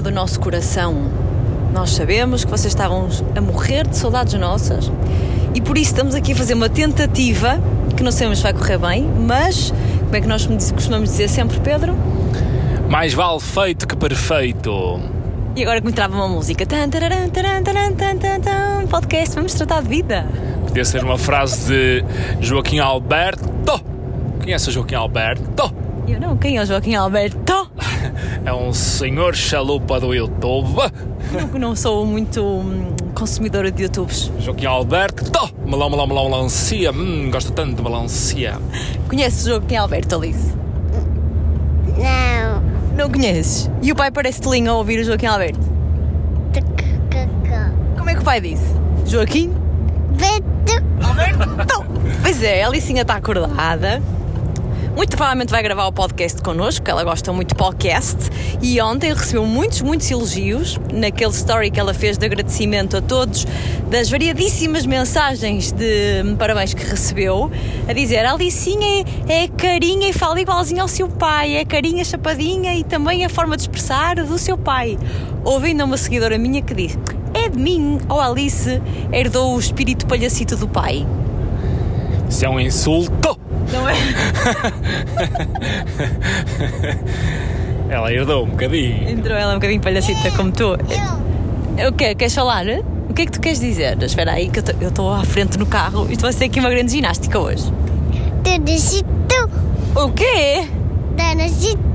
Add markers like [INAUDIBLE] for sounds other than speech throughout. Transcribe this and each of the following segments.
do nosso coração. Nós sabemos que vocês estavam a morrer de saudades nossas e por isso estamos aqui a fazer uma tentativa que não sabemos se vai correr bem, mas como é que nós costumamos dizer sempre, Pedro? Mais vale feito que perfeito. E agora que me trava uma música. Podcast, vamos tratar de vida. Podia ser uma frase de Joaquim Alberto. Conhece Joaquim Alberto? Eu não, quem é o Joaquim Alberto? [LAUGHS] É um senhor chalupa do YouTube. Eu não sou muito hum, consumidora de YouTubes. Joaquim Alberto. Melão, melão, melão, melancia. Hum, gosto tanto de melancia. Conheces o Joaquim Alberto, Alice? Não. Não conheces? E o pai parece telinho a ouvir o Joaquim Alberto? Como é que o pai disse? Joaquim? Beto. Alberto? Pois é, a Alicinha está acordada. Muito provavelmente vai gravar o podcast connosco, ela gosta muito de podcast. E ontem recebeu muitos, muitos elogios naquele story que ela fez de agradecimento a todos, das variadíssimas mensagens de parabéns que recebeu, a dizer: Alicinha é, é carinha e fala igualzinho ao seu pai, é carinha chapadinha e também a forma de expressar do seu pai. Houve ainda uma seguidora minha que disse: é de mim, ou Alice herdou o espírito palhacito do pai. Isso é um insulto! Não é? [LAUGHS] ela herdou um bocadinho. Entrou ela um bocadinho palhacita como tu. O quê? Queres falar? O que é que tu queres dizer? Espera aí que eu estou à frente no carro e tu vais ter aqui uma grande ginástica hoje. Tudocito. O quê? Danocito.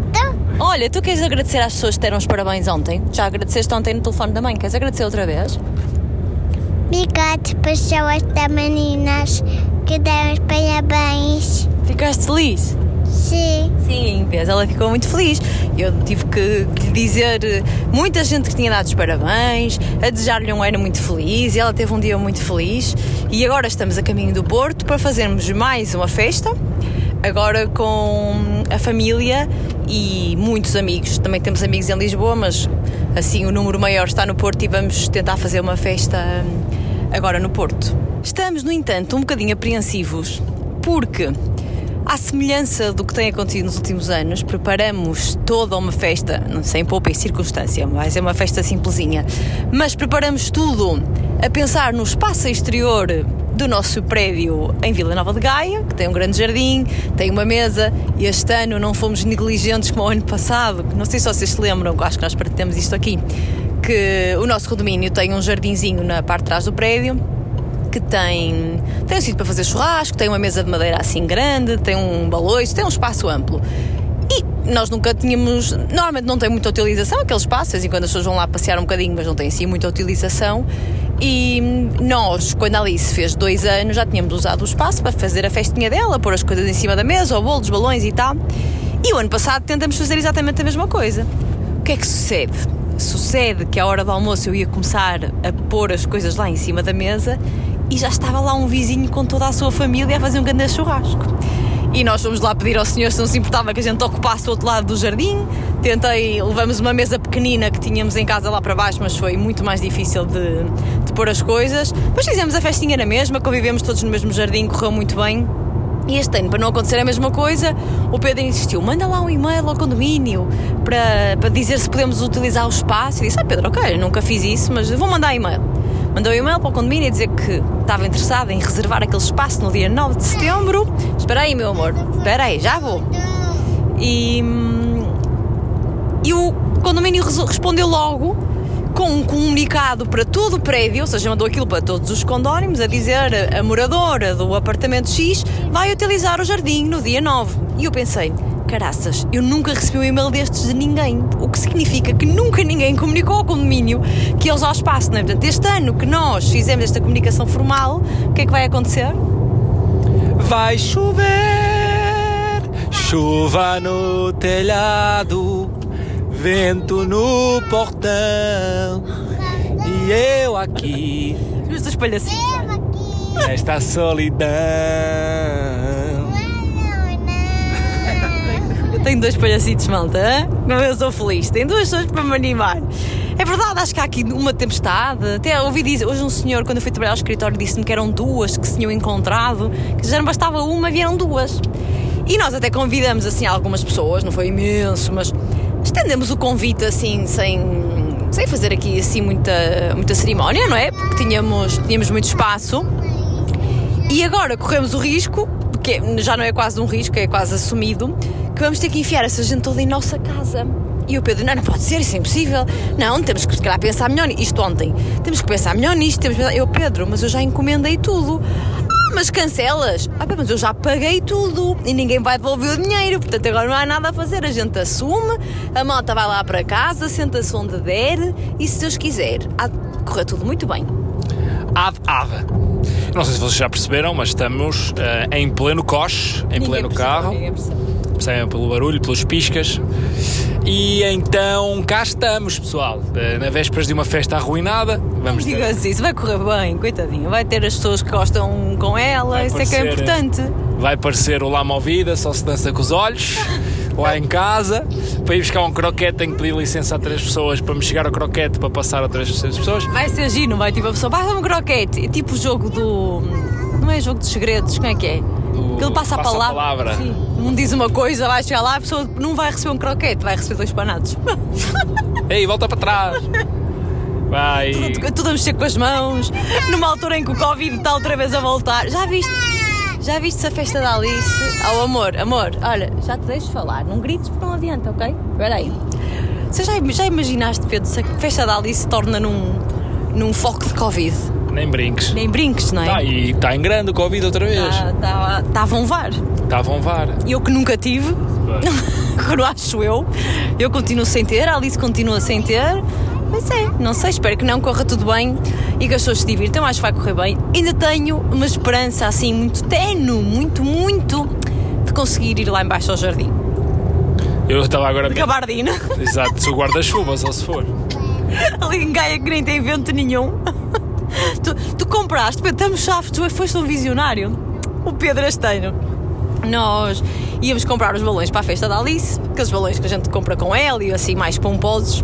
Olha, tu queres agradecer às pessoas que deram os parabéns ontem? Já agradeceste ontem no telefone da mãe, queres agradecer outra vez? Obrigado, pessoas da meninas que deram os parabéns. Ficaste feliz? Sim. Sim, vês, ela ficou muito feliz. Eu tive que, que lhe dizer eh, muita gente que tinha dado os parabéns, a desejar-lhe um ano muito feliz e ela teve um dia muito feliz. E agora estamos a caminho do Porto para fazermos mais uma festa, agora com a família e muitos amigos. Também temos amigos em Lisboa, mas assim o número maior está no Porto e vamos tentar fazer uma festa hum, agora no Porto. Estamos, no entanto, um bocadinho apreensivos porque à semelhança do que tem acontecido nos últimos anos, preparamos toda uma festa, não sei, em poupa e circunstância, vai ser uma festa simplesinha, mas preparamos tudo a pensar no espaço exterior do nosso prédio em Vila Nova de Gaia, que tem um grande jardim, tem uma mesa, e este ano não fomos negligentes como o ano passado, não sei se vocês se lembram, acho que nós partilhamos isto aqui, que o nosso condomínio tem um jardinzinho na parte de trás do prédio, que tem, tem um sítio para fazer churrasco, tem uma mesa de madeira assim grande, tem um baloiço, tem um espaço amplo. E nós nunca tínhamos, normalmente não tem muita utilização aquele espaço, assim quando as pessoas vão lá passear um bocadinho, mas não tem assim muita utilização. E nós, quando a Alice fez dois anos, já tínhamos usado o espaço para fazer a festinha dela, pôr as coisas em cima da mesa, o bolo, os balões e tal. E o ano passado tentamos fazer exatamente a mesma coisa. O que é que sucede? Sucede que à hora do almoço eu ia começar a pôr as coisas lá em cima da mesa e já estava lá um vizinho com toda a sua família a fazer um grande churrasco. E nós fomos lá pedir ao senhor se não se importava que a gente ocupasse o outro lado do jardim. Tentei, levamos uma mesa pequenina que tínhamos em casa lá para baixo, mas foi muito mais difícil de, de pôr as coisas. Mas fizemos a festinha na mesma, convivemos todos no mesmo jardim, correu muito bem. E este ano, para não acontecer a mesma coisa, o Pedro insistiu: manda lá um e-mail ao condomínio para, para dizer se podemos utilizar o espaço. E disse: Ah, Pedro, ok, nunca fiz isso, mas vou mandar e-mail mandou um e-mail para o condomínio a dizer que estava interessado em reservar aquele espaço no dia 9 de setembro. Espera aí, meu amor, espera aí, já vou. E, e o condomínio respondeu logo com um comunicado para todo o prédio, ou seja, mandou aquilo para todos os condóminos, a dizer a moradora do apartamento X vai utilizar o jardim no dia 9. E eu pensei, caraças, eu nunca recebi um e-mail destes de ninguém. O que significa que nunca ninguém comunicou ao condomínio que eles ao espaço, não é? Portanto, este ano que nós fizemos esta comunicação formal, o que é que vai acontecer? Vai chover, chuva no telhado, vento no portão, e eu aqui. Os dois palhacinhos. Nesta solidão. Tenho dois palhacitos, malta. Hein? Eu sou feliz. Tenho duas pessoas para me animar. É verdade, acho que há aqui uma tempestade. Até ouvi dizer, hoje um senhor, quando eu fui trabalhar ao escritório, disse-me que eram duas que se tinham encontrado, que já não bastava uma, vieram duas. E nós até convidamos assim algumas pessoas, não foi imenso, mas estendemos o convite assim, sem sem fazer aqui assim muita, muita cerimónia, não é? Porque tínhamos, tínhamos muito espaço. E agora corremos o risco, porque já não é quase um risco, é quase assumido, que vamos ter que enfiar essa gente toda em nossa casa. E o Pedro, não, não pode ser, isso é impossível. Não, temos que se calhar pensar melhor nisto. Isto ontem, temos que pensar melhor nisto. Temos que pensar... Eu, Pedro, mas eu já encomendei tudo. Mas cancelas. Ah, pá, mas eu já paguei tudo e ninguém vai devolver o dinheiro. Portanto, agora não há nada a fazer. A gente assume, a malta vai lá para casa, senta-se onde der e se Deus quiser, há de correr tudo muito bem. Ad ad. Não sei se vocês já perceberam, mas estamos eh, em pleno coche, em Ninguém pleno percebe, carro. percebe. Percebem pelo barulho, pelos piscas. E então cá estamos, pessoal. Eh, Na vésperas de uma festa arruinada. Vamos ter, Diga assim, isso vai correr bem, coitadinha. Vai ter as pessoas que gostam com ela, Vai isso é que é parecer, importante. vai parecer o Lama Movida, só se dança com os olhos. [LAUGHS] Lá em casa, para ir buscar um croquete, tenho que pedir licença a três pessoas para me chegar ao croquete para passar a três pessoas. Vai ser giro, não vai? Tipo, a pessoa, vai um croquete. É tipo o jogo do. Não é jogo dos segredos, como é que é? Do Que ele passa, passa a a palavra. palavra. Sim. Um diz uma coisa, vai chegar lá, a pessoa não vai receber um croquete, vai receber dois panados. [LAUGHS] Ei, volta para trás! Vai! Tudo a mexer com as mãos, numa altura em que o Covid está outra vez a voltar. Já viste? Já viste a festa da Alice? Oh, amor, amor, olha, já te deixo falar. Não grites porque não adianta, ok? Espera aí. Você já, já imaginaste, Pedro, se a festa da Alice se torna num, num foco de Covid? Nem brinques. Nem brinques, não Tá, é? e está em grande o Covid outra vez. Está tá, tá a vonvar. Está a vonvar. Eu que nunca tive, não [LAUGHS] acho eu, eu continuo sem ter, a Alice continua sem ter. Mas é, não sei, espero que não corra tudo bem e que as pessoas se divirtam, acho que vai correr bem. Ainda tenho uma esperança assim muito tenue, muito, muito, de conseguir ir lá embaixo ao jardim. Eu estava agora a De gabardina, Exato, o guarda-chuva, só se for. [LAUGHS] ali em Gaia que nem tem vento nenhum. Tu, tu compraste, Pedro, estamos chaves, tu foste um visionário. O Pedro Asteiro. Nós íamos comprar os balões para a festa da Alice, aqueles balões que a gente compra com ela e assim mais pomposos.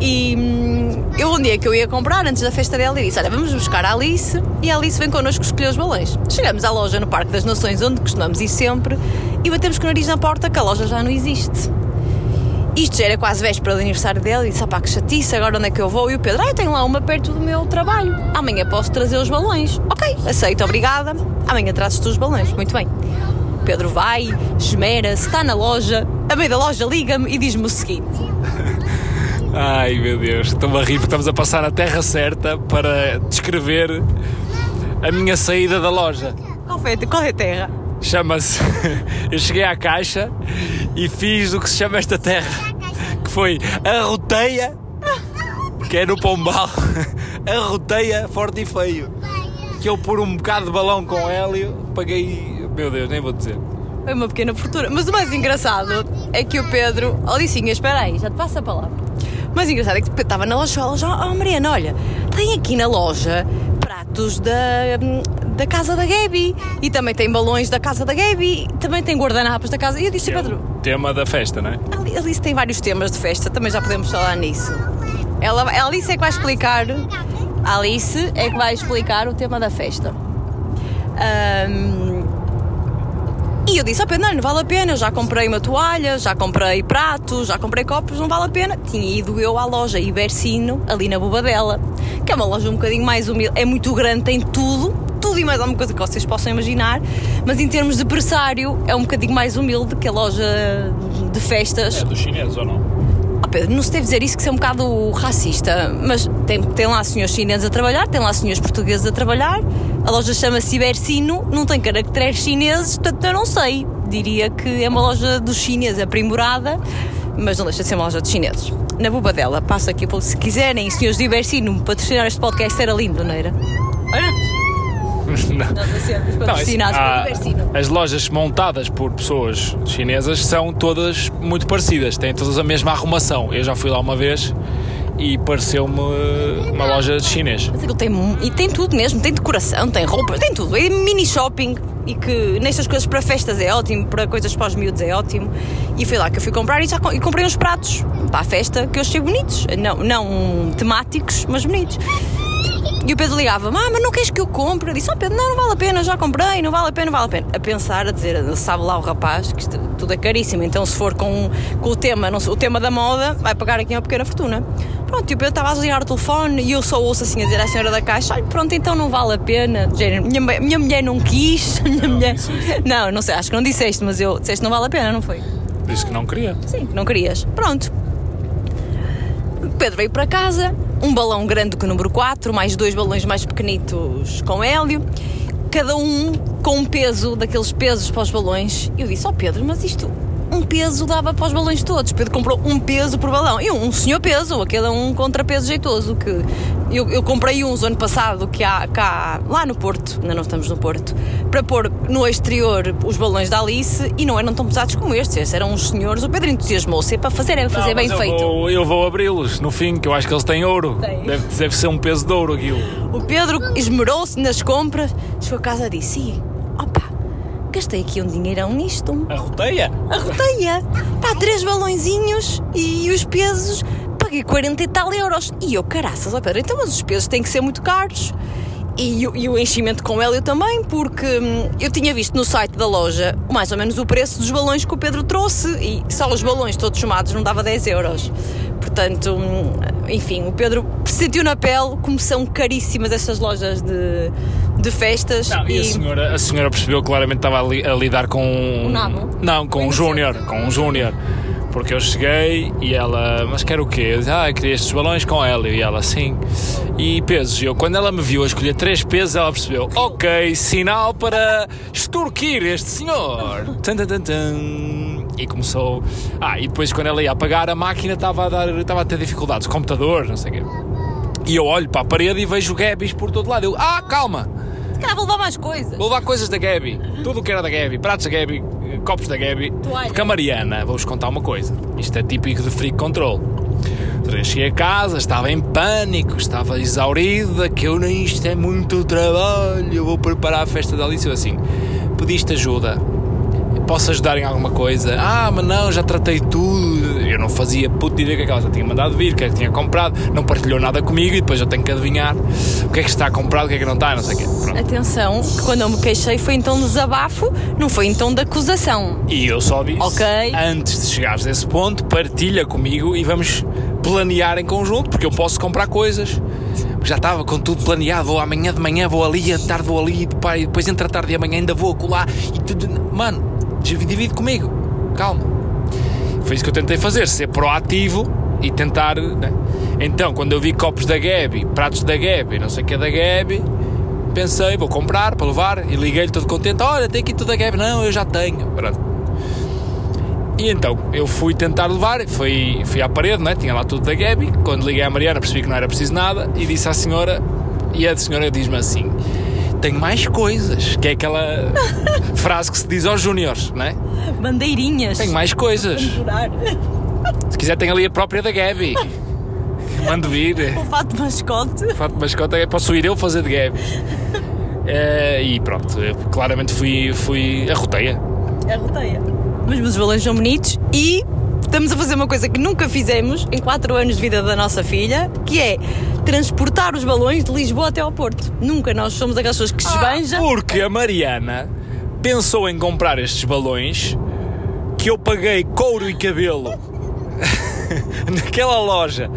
E hum, eu um dia que eu ia comprar, antes da festa dela, disse: Olha, vamos buscar a Alice e a Alice vem connosco escolher os balões. Chegamos à loja no Parque das Nações, onde costumamos ir sempre, e batemos com o nariz na porta que a loja já não existe. Isto já era quase véspera do aniversário dela e disse: pá, que chatice, agora onde é que eu vou? E o Pedro: ah, eu tenho lá uma perto do meu trabalho. Amanhã posso trazer os balões. Ok, aceito, obrigada. Amanhã trazes tu os balões. Muito bem. O Pedro vai, esmera-se, está na loja. A meio da loja liga-me e diz-me o seguinte: [LAUGHS] Ai meu Deus, estou-me a rir porque estamos a passar na terra certa para descrever a minha saída da loja. qual, foi, qual é a terra? Chama-se. [LAUGHS] Eu cheguei à caixa e fiz o que se chama esta terra, que foi a roteia, que é no Pombal, [LAUGHS] a roteia forte e feio. Que eu por um bocado de balão com hélio paguei. Meu Deus, nem vou dizer. Foi uma pequena fortuna. Mas o mais engraçado é que o Pedro. Alicinha, espera aí, já te passo a palavra. O mais engraçado é que estava na loja, a loja, oh Mariana, olha, tem aqui na loja pratos da, da casa da Gaby e também tem balões da casa da Gaby, também tem guardanapos da casa. E eu disse, é Pedro, tema da festa, não é? a Alice tem vários temas de festa, também já podemos falar nisso. Ela, a Alice é que vai explicar. A Alice é que vai explicar o tema da festa. Ahm, e eu disse, oh Pedro, não, não vale a pena, eu já comprei uma toalha, já comprei pratos, já comprei copos, não vale a pena. Tinha ido eu à loja Ibercino, ali na Bobadela, que é uma loja um bocadinho mais humilde, é muito grande, tem tudo, tudo e mais alguma coisa que vocês possam imaginar, mas em termos de pressário é um bocadinho mais humilde que a loja de festas. É dos chineses ou não? Oh Pedro, não se deve dizer isso que ser um bocado racista, mas tem, tem lá senhores chineses a trabalhar, tem lá senhores portugueses a trabalhar, a loja chama-se Ibersino, não tem caracteres chineses, portanto eu não sei. Diria que é uma loja dos chineses aprimorada, mas não deixa de ser uma loja de chineses. Na Bobadela, passa aqui, pelo- se quiserem, senhores de Ibersino, patrocinar este podcast era lindo, não era? Não. Sermos Não, assim, patrocinados há- as lojas montadas por pessoas chinesas são todas muito parecidas, têm todas a mesma arrumação. Eu já fui lá uma vez e pareceu-me uma loja de chinês. Mas aquilo tem, e tem tudo mesmo, tem decoração, tem roupa, tem tudo. É mini shopping e que nestas coisas para festas é ótimo, para coisas para os miúdos é ótimo. E foi lá que eu fui comprar e, já, e comprei uns pratos para a festa que eu achei bonitos. Não, não temáticos, mas bonitos. E o Pedro ligava, ah, mas não queres que eu compre? Eu disse, oh Pedro, não, não vale a pena, já comprei, não vale a pena, não vale a pena. A pensar, a dizer, sabe lá o rapaz, que isto tudo é caríssimo, então se for com, com o tema, não o tema da moda, vai pagar aqui uma pequena fortuna. Pronto, e o Pedro estava a ligar o telefone e eu só ouço assim a dizer à senhora da caixa, "Olha, pronto, então não vale a pena. Género, Minha, minha mulher não quis, [LAUGHS] minha mulher... [LAUGHS] Não, não sei, acho que não disseste, mas eu disseste não vale a pena, não foi? Disse que não queria. Sim, que não querias. Pronto. Pedro veio para casa, um balão grande com o número 4, mais dois balões mais pequenitos com hélio, cada um com um peso daqueles pesos para os balões. Eu disse: Ó Pedro, mas isto, um peso dava para os balões todos. Pedro comprou um peso por balão. E um senhor peso, aquele é um contrapeso jeitoso. que eu, eu comprei uns ano passado que há cá, lá no Porto, ainda não estamos no Porto, para pôr no exterior os balões da Alice e não eram tão pesados como estes. Estes eram uns senhores. O Pedro entusiasmou-se é para fazer, é fazer Não, bem eu feito. Vou, eu vou abri-los no fim, que eu acho que eles têm ouro. Deve, deve ser um peso de ouro aquilo. O Pedro esmerou-se nas compras, chegou a casa e disse: "Ih, opa, gastei aqui um dinheirão nisto. A roteia? Arroteia, pá, três balõezinhos e os pesos, paguei 40 e tal euros. E eu, caraças, ó Pedro, então mas os pesos têm que ser muito caros. E, o- e o enchimento com hélio também, porque hum, eu tinha visto no site da loja mais ou menos o preço dos balões que o Pedro trouxe e só os balões todos somados não dava 10 euros. Portanto, hum, enfim, o Pedro sentiu na pele como são caríssimas estas lojas de, de festas. Não, e a senhora, a senhora percebeu que claramente estava a, li- a lidar com. Um nabo? Não, com um júnior. Com um júnior. Porque eu cheguei e ela, mas quer o quê? Eu disse, ah, eu queria estes balões com hélio. E ela, sim. E pesos. E eu, quando ela me viu a escolher três pesos, ela percebeu, ok, sinal para extorquir este senhor. Tan, tan, tan. E começou. Ah, e depois quando ela ia apagar, a máquina estava a, dar, estava a ter dificuldades. Computador, não sei o quê. E eu olho para a parede e vejo Gabbies por todo lado. Eu, ah, calma! Calhar vou levar mais coisas. Vou levar coisas da Gabi, tudo o que era da Gabi, pratos da Gabi, copos da Gabi. Toalha. Porque a Mariana, vou-vos contar uma coisa, isto é típico de freak control. Cheguei a casa, estava em pânico, estava exaurida, que eu nem isto é muito trabalho, eu vou preparar a festa da Alice. Eu assim, pediste ajuda, posso ajudar em alguma coisa? Ah, mas não, já tratei tudo. Eu não fazia puta ideia que aquela já tinha mandado vir, o que é que tinha comprado, não partilhou nada comigo e depois eu tenho que adivinhar o que é que está comprado, o que é que não está, não sei o quê. Pronto. Atenção, que quando eu me queixei foi de desabafo, não foi tom de acusação. E eu só disse, Ok. antes de chegares a esse ponto, partilha comigo e vamos planear em conjunto, porque eu posso comprar coisas. Já estava com tudo planeado, vou amanhã de manhã, vou ali, à tarde vou ali, e depois entre a tarde e amanhã ainda vou acolá e tudo. Mano, divide comigo, calma. Foi isso que eu tentei fazer, ser proativo e tentar. né? Então, quando eu vi copos da Gabi, pratos da Gabi, não sei o que é da Gabi, pensei, vou comprar para levar e liguei-lhe todo contente: olha, tem aqui tudo da Gabi, não, eu já tenho. Pronto. E então eu fui tentar levar, fui, fui à parede, né? tinha lá tudo da Gabi. Quando liguei à Mariana percebi que não era preciso nada e disse à senhora, e a senhora diz-me assim: tenho mais coisas, que é aquela [LAUGHS] frase que se diz aos júniores, né? Bandeirinhas. Tenho mais coisas. [LAUGHS] Se quiser, tem ali a própria da Gabi. [LAUGHS] Mando vir. O fato de mascote. Fato de mascota, posso ir eu fazer de Gabi. Eh, e pronto, eu claramente fui, fui a roteia. É roteia. Mas os balões são bonitos e estamos a fazer uma coisa que nunca fizemos em 4 anos de vida da nossa filha, que é transportar os balões de Lisboa até ao Porto. Nunca nós somos aquelas pessoas que se esbanjam. Porque a Mariana pensou em comprar estes balões que eu paguei couro e cabelo [LAUGHS] naquela loja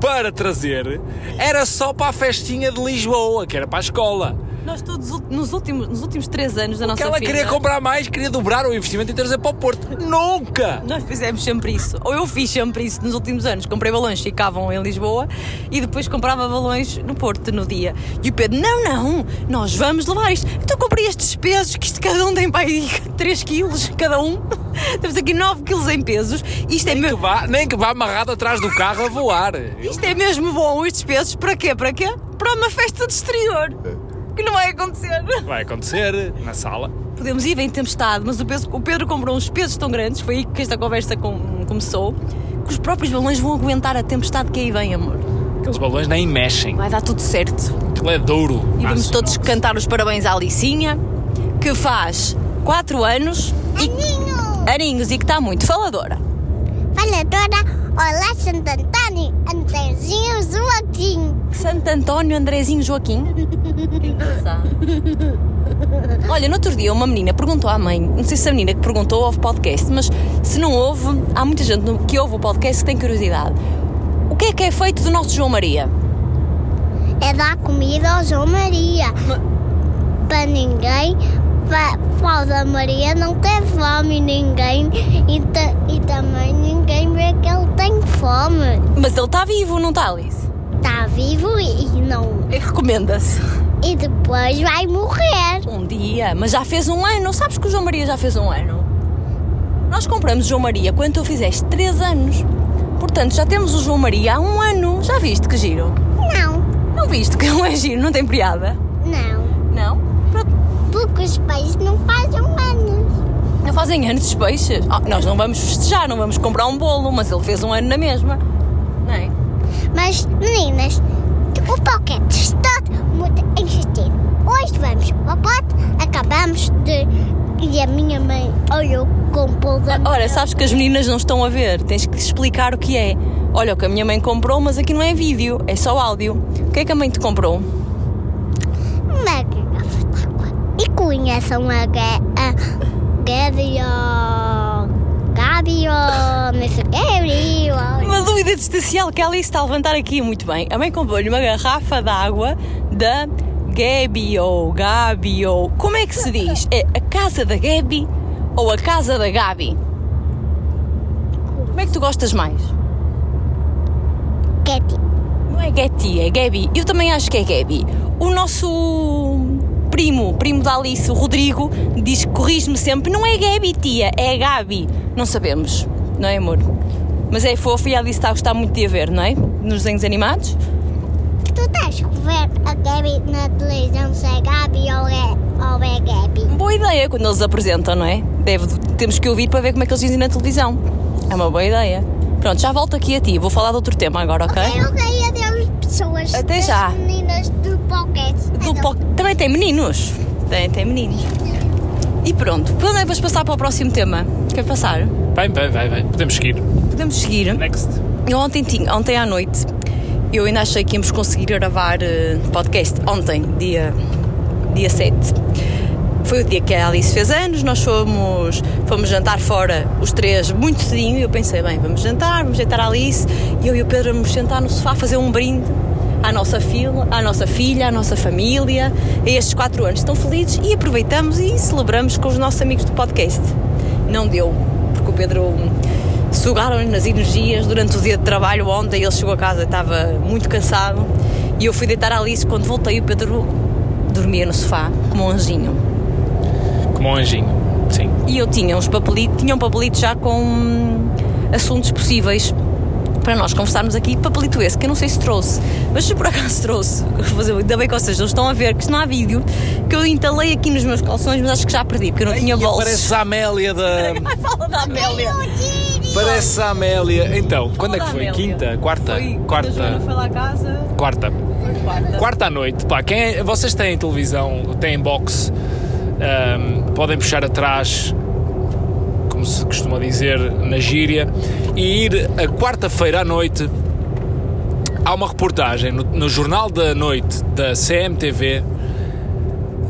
para trazer, era só para a festinha de Lisboa, que era para a escola. Nós todos nos últimos, nos últimos 3 anos da Que nossa ela filha. queria comprar mais, queria dobrar o investimento e trazer para o Porto. Nunca! Nós fizemos sempre isso. Ou eu fiz sempre isso nos últimos anos. Comprei balões que ficavam em Lisboa e depois comprava balões no Porto no dia. E o Pedro, não, não, nós vamos levar isto. Então comprei estes pesos, que isto cada um tem para aí [LAUGHS] 3 quilos cada um. [LAUGHS] Temos aqui 9 quilos em pesos. Isto é, Nem que, mesmo, vá, nem que vá amarrado atrás do carro a voar. isto é mesmo bom, estes pesos. Para quê? Para quê? Para uma festa de exterior. Que não vai acontecer. Vai acontecer na sala. Podemos ir em tempestade, mas o, peso- o Pedro comprou uns pesos tão grandes, foi aí que esta conversa com- começou, que os próprios balões vão aguentar a tempestade que aí vem, amor. Aqueles balões nem mexem. Vai dar tudo certo. Aquilo é duro. E vamos todos cantar os parabéns à Alicinha, que faz 4 anos e Aninho! aninhos e que está muito faladora. Fala toda. Olá, Santo Antônio, Andrezinho, Joaquim. Santo António Andrezinho Joaquim. Que engraçado. Olha, no outro dia uma menina perguntou à mãe, não sei se a menina que perguntou ouve podcast, mas se não ouve, há muita gente que ouve o podcast que tem curiosidade. O que é que é feito do nosso João Maria? É dar comida ao João Maria. Ma- Para ninguém. João Maria não ter fome ninguém. E, ta- e também ninguém vê que ele tem fome. Mas ele está vivo, não está, Alice? Está vivo e não. E recomenda-se. E depois vai morrer. Um dia, mas já fez um ano. Sabes que o João Maria já fez um ano? Nós compramos o João Maria quando tu fizeste 3 anos. Portanto, já temos o João Maria há um ano. Já viste que giro? Não, Não viste que não é giro? Não tem piada? Não? Porque os peixes não fazem anos. Não fazem anos os peixes? Ah, nós não vamos festejar, não vamos comprar um bolo, mas ele fez um ano na mesma. Não é? Mas, meninas, o pocket está muito insistido. Hoje vamos ao pote, acabamos de. E a minha mãe olhou com pouso a Ora, sabes que as meninas não estão a ver, tens que explicar o que é. Olha, o que a minha mãe comprou, mas aqui não é vídeo, é só áudio. O que é que a mãe te comprou? uma garrafa d'água. E conheçam a, a. Gabriel, Mr. Gabriel. Uma dúvida existencial que a Alice está a levantar aqui muito bem. A mãe comprou-lhe uma garrafa de água da Gabi ou Gabi ou... Como é que se diz? É a casa da Gabi ou a casa da Gabi? Como é que tu gostas mais? Katy. Não é Getty, é Gabi. Eu também acho que é Gabi. O nosso primo, primo da Alice, o Rodrigo, diz que corrige-me sempre. Não é Gabi, tia, é Gabi. Não sabemos, não é, amor? Mas é fofo e a Alice está a gostar muito de a ver, não é? Nos desenhos animados. Tu estás a ver a Gabi na televisão se é Gabi ou é, ou é Gabi? Boa ideia quando eles apresentam, não é? Deve, temos que ouvir para ver como é que eles dizem na televisão. É uma boa ideia. Pronto, já volto aqui a ti. Vou falar de outro tema agora, ok? Ok, ok, Até já. meninas do pocket. Do Adeus. po- Também tem meninos. Tem, tem meninos. E pronto, podemos passar para o próximo tema. Quer passar? Vai, vai, vai, vai. Podemos seguir. Podemos seguir. Next. Eu ontem, tinha, ontem à noite, eu ainda achei que íamos conseguir gravar eh, podcast. Ontem, dia, dia 7. Foi o dia que a Alice fez anos, nós fomos, fomos jantar fora, os três, muito cedinho, e eu pensei, bem, vamos jantar, vamos jantar a Alice, e eu e o Pedro vamos sentar no sofá fazer um brinde à nossa, filha, à nossa filha, à nossa família, a estes quatro anos tão felizes, e aproveitamos e celebramos com os nossos amigos do podcast. Não deu, porque o Pedro sugaram-lhe nas energias durante o dia de trabalho ontem, ele chegou a casa e estava muito cansado, e eu fui deitar a Alice, quando voltei o Pedro dormia no sofá, como um anjinho. Como um anjinho. Sim. E eu tinha uns papelitos, tinha um papelito já com assuntos possíveis para nós conversarmos aqui. Papelito esse, que eu não sei se trouxe, mas se por acaso trouxe, [LAUGHS] vou fazer- ainda bem que vocês não estão a ver, que isto não há vídeo, que eu entalei aqui nos meus calções, mas acho que já perdi, porque eu não tinha bolsos. Parece a Amélia da. [LAUGHS] Ai, fala da Amélia. Parece a Amélia. Então, quando é que Fala foi? Amélia. Quinta? Quarta? Foi quando a Joana Quarta. foi lá a casa. Quarta. Quarta. Quarta à noite. Pá, quem é- vocês têm televisão, têm box, ahm, podem puxar atrás, como se costuma dizer na gíria, e ir a quarta-feira à noite. Há uma reportagem no, no Jornal da Noite da CMTV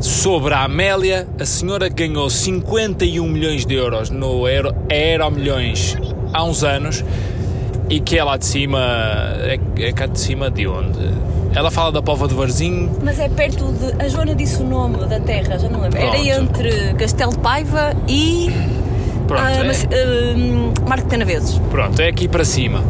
sobre a Amélia, a senhora que ganhou 51 milhões de euros no Euro, Euro Milhões há uns anos e que é lá de cima. É, é cá de cima de onde? Ela fala da Pova do Varzinho. Mas é perto de. A Joana disse o nome da terra, já não lembro. Era Pronto. entre Castelo de Paiva e. Pronto, ah, mas, ah, Marco Canaveses. Pronto, é aqui para cima.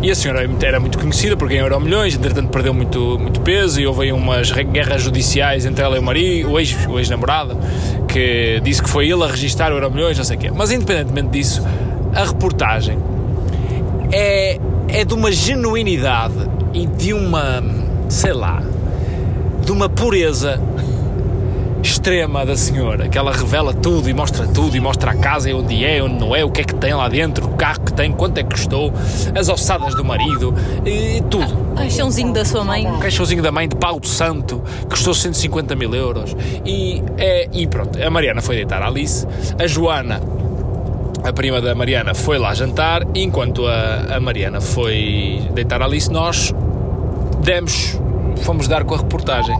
E a senhora era muito conhecida porque ganhou Milhões, entretanto perdeu muito, muito peso e houve aí umas guerras judiciais entre ela e o marido, o ex- ex-namorado, que disse que foi ele a registar o Milhões, não sei o quê. Mas independentemente disso, a reportagem é, é de uma genuinidade e de uma, sei lá, de uma pureza extrema da senhora, que ela revela tudo e mostra tudo e mostra a casa e onde é, onde não é, o que é que tem lá dentro, o carro que tem, quanto é que custou, as ossadas do marido e tudo. O caixãozinho da sua mãe. O caixãozinho da mãe de Paulo Santo custou 150 mil euros e, é, e pronto, a Mariana foi deitar a Alice, a Joana a prima da Mariana foi lá jantar, e enquanto a, a Mariana foi deitar a Alice, nós demos, fomos dar com a reportagem.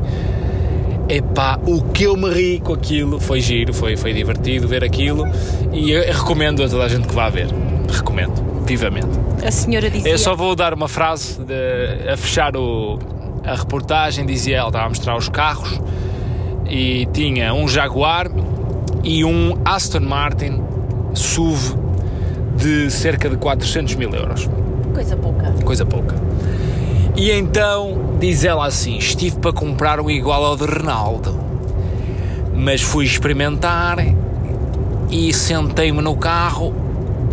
Epá, o que eu me ri com aquilo foi giro, foi, foi divertido ver aquilo e eu recomendo a toda a gente que vá ver. Recomendo, vivamente. A senhora dizia. Eu só vou dar uma frase de- a fechar o, a reportagem. Dizia ela, estava a mostrar os carros e tinha um Jaguar e um Aston Martin SUV de cerca de 400 mil euros. Coisa pouca. Coisa pouca. E então diz ela assim: estive para comprar um igual ao de Ronaldo, mas fui experimentar e sentei-me no carro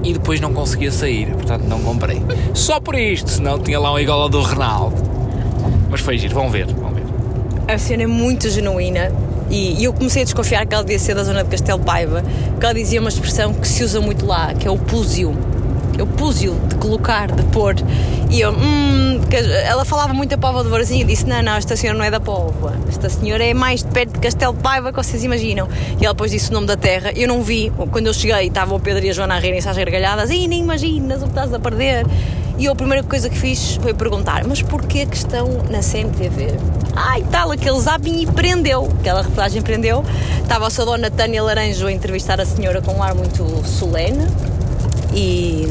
e depois não conseguia sair, portanto não comprei. Só por isto, senão tinha lá um igual ao do Ronaldo. Mas foi giro, vão ver, vão ver. A cena é muito genuína e, eu comecei a desconfiar que ela devia ser da zona de Castelo Paiva, porque ela dizia uma expressão que se usa muito lá, que é o púzio. O púzio de colocar, de pôr. E eu, hum, ela falava muito da Póvoa de Varzim e disse: Não, não, esta senhora não é da Póvoa. Esta senhora é mais de perto de Castelo Paiva que vocês imaginam. E ela depois disse o nome da terra. Eu não vi, quando eu cheguei, estavam o Pedro e a Joana a rirem-se às gargalhadas: Ih, nem imaginas o que estás a perder. E eu, a primeira coisa que fiz foi perguntar: Mas porquê que estão na CMTV? Ai, tal, aquele zapping e prendeu. Aquela reportagem prendeu. Estava a sua dona Tânia Laranjo a entrevistar a senhora com um ar muito solene. E.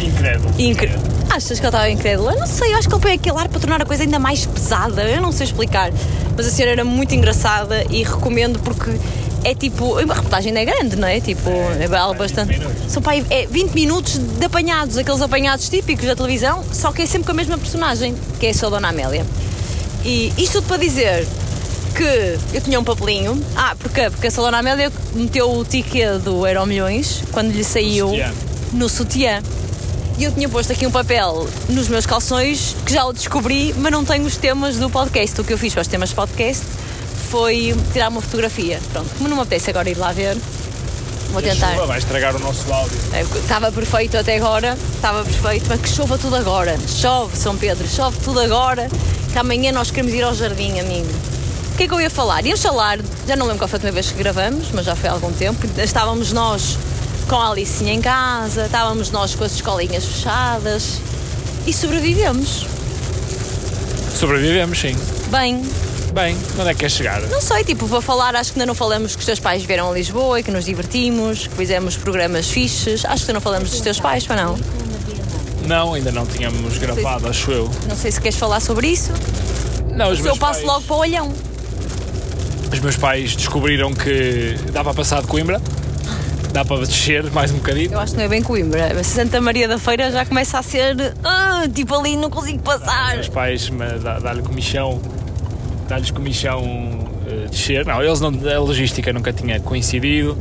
Incrédulo. Incre... Achas que ele estava incrédula? Eu não sei, eu acho que ele põe aquele ar para tornar a coisa ainda mais pesada. Eu não sei explicar. Mas a senhora era muito engraçada e recomendo porque é tipo. A reportagem ainda é grande, não é? Tipo, é, vale bastante. São pá, é 20 minutos de apanhados, aqueles apanhados típicos da televisão, só que é sempre com a mesma personagem, que é só a Dona Amélia. E isto tudo para dizer que eu tinha um papelinho. Ah, porquê? Porque a Salona Amélia meteu o ticket do Euro Milhões quando lhe saiu. No sutiã. E eu tinha posto aqui um papel nos meus calções que já o descobri, mas não tenho os temas do podcast. O que eu fiz para os temas do podcast foi tirar uma fotografia. Pronto, como não me apetece agora ir lá ver, vou tentar. vai estragar o nosso áudio. É, Estava perfeito até agora, estava perfeito, mas que chova tudo agora. Chove, São Pedro, chove tudo agora, que amanhã nós queremos ir ao jardim, amigo. O que é que eu ia falar? Íamos falar, já não lembro qual foi a última vez que gravamos, mas já foi há algum tempo. Estávamos nós com a Alicinha em casa, estávamos nós com as escolinhas fechadas e sobrevivemos. Sobrevivemos, sim. Bem, Bem, onde é que quer chegar? não sei, tipo, para falar, acho que ainda não falamos que os teus pais vieram a Lisboa e que nos divertimos, que fizemos programas fixes. Acho que não falamos dos teus pais, para não? Não, ainda não tínhamos gravado, acho eu. Não sei se queres falar sobre isso. Não, os Se meus eu passo pais- logo para o olhão. Os meus pais descobriram que dá para passar de Coimbra, dá para descer mais um bocadinho. Eu acho que não é bem Coimbra. Mas Santa Maria da Feira já começa a ser. ah, tipo ali não consigo passar. Os pais dá-lhe comichão, dá-lhes comichão eh, descer. Não, eles não, a logística nunca tinha coincidido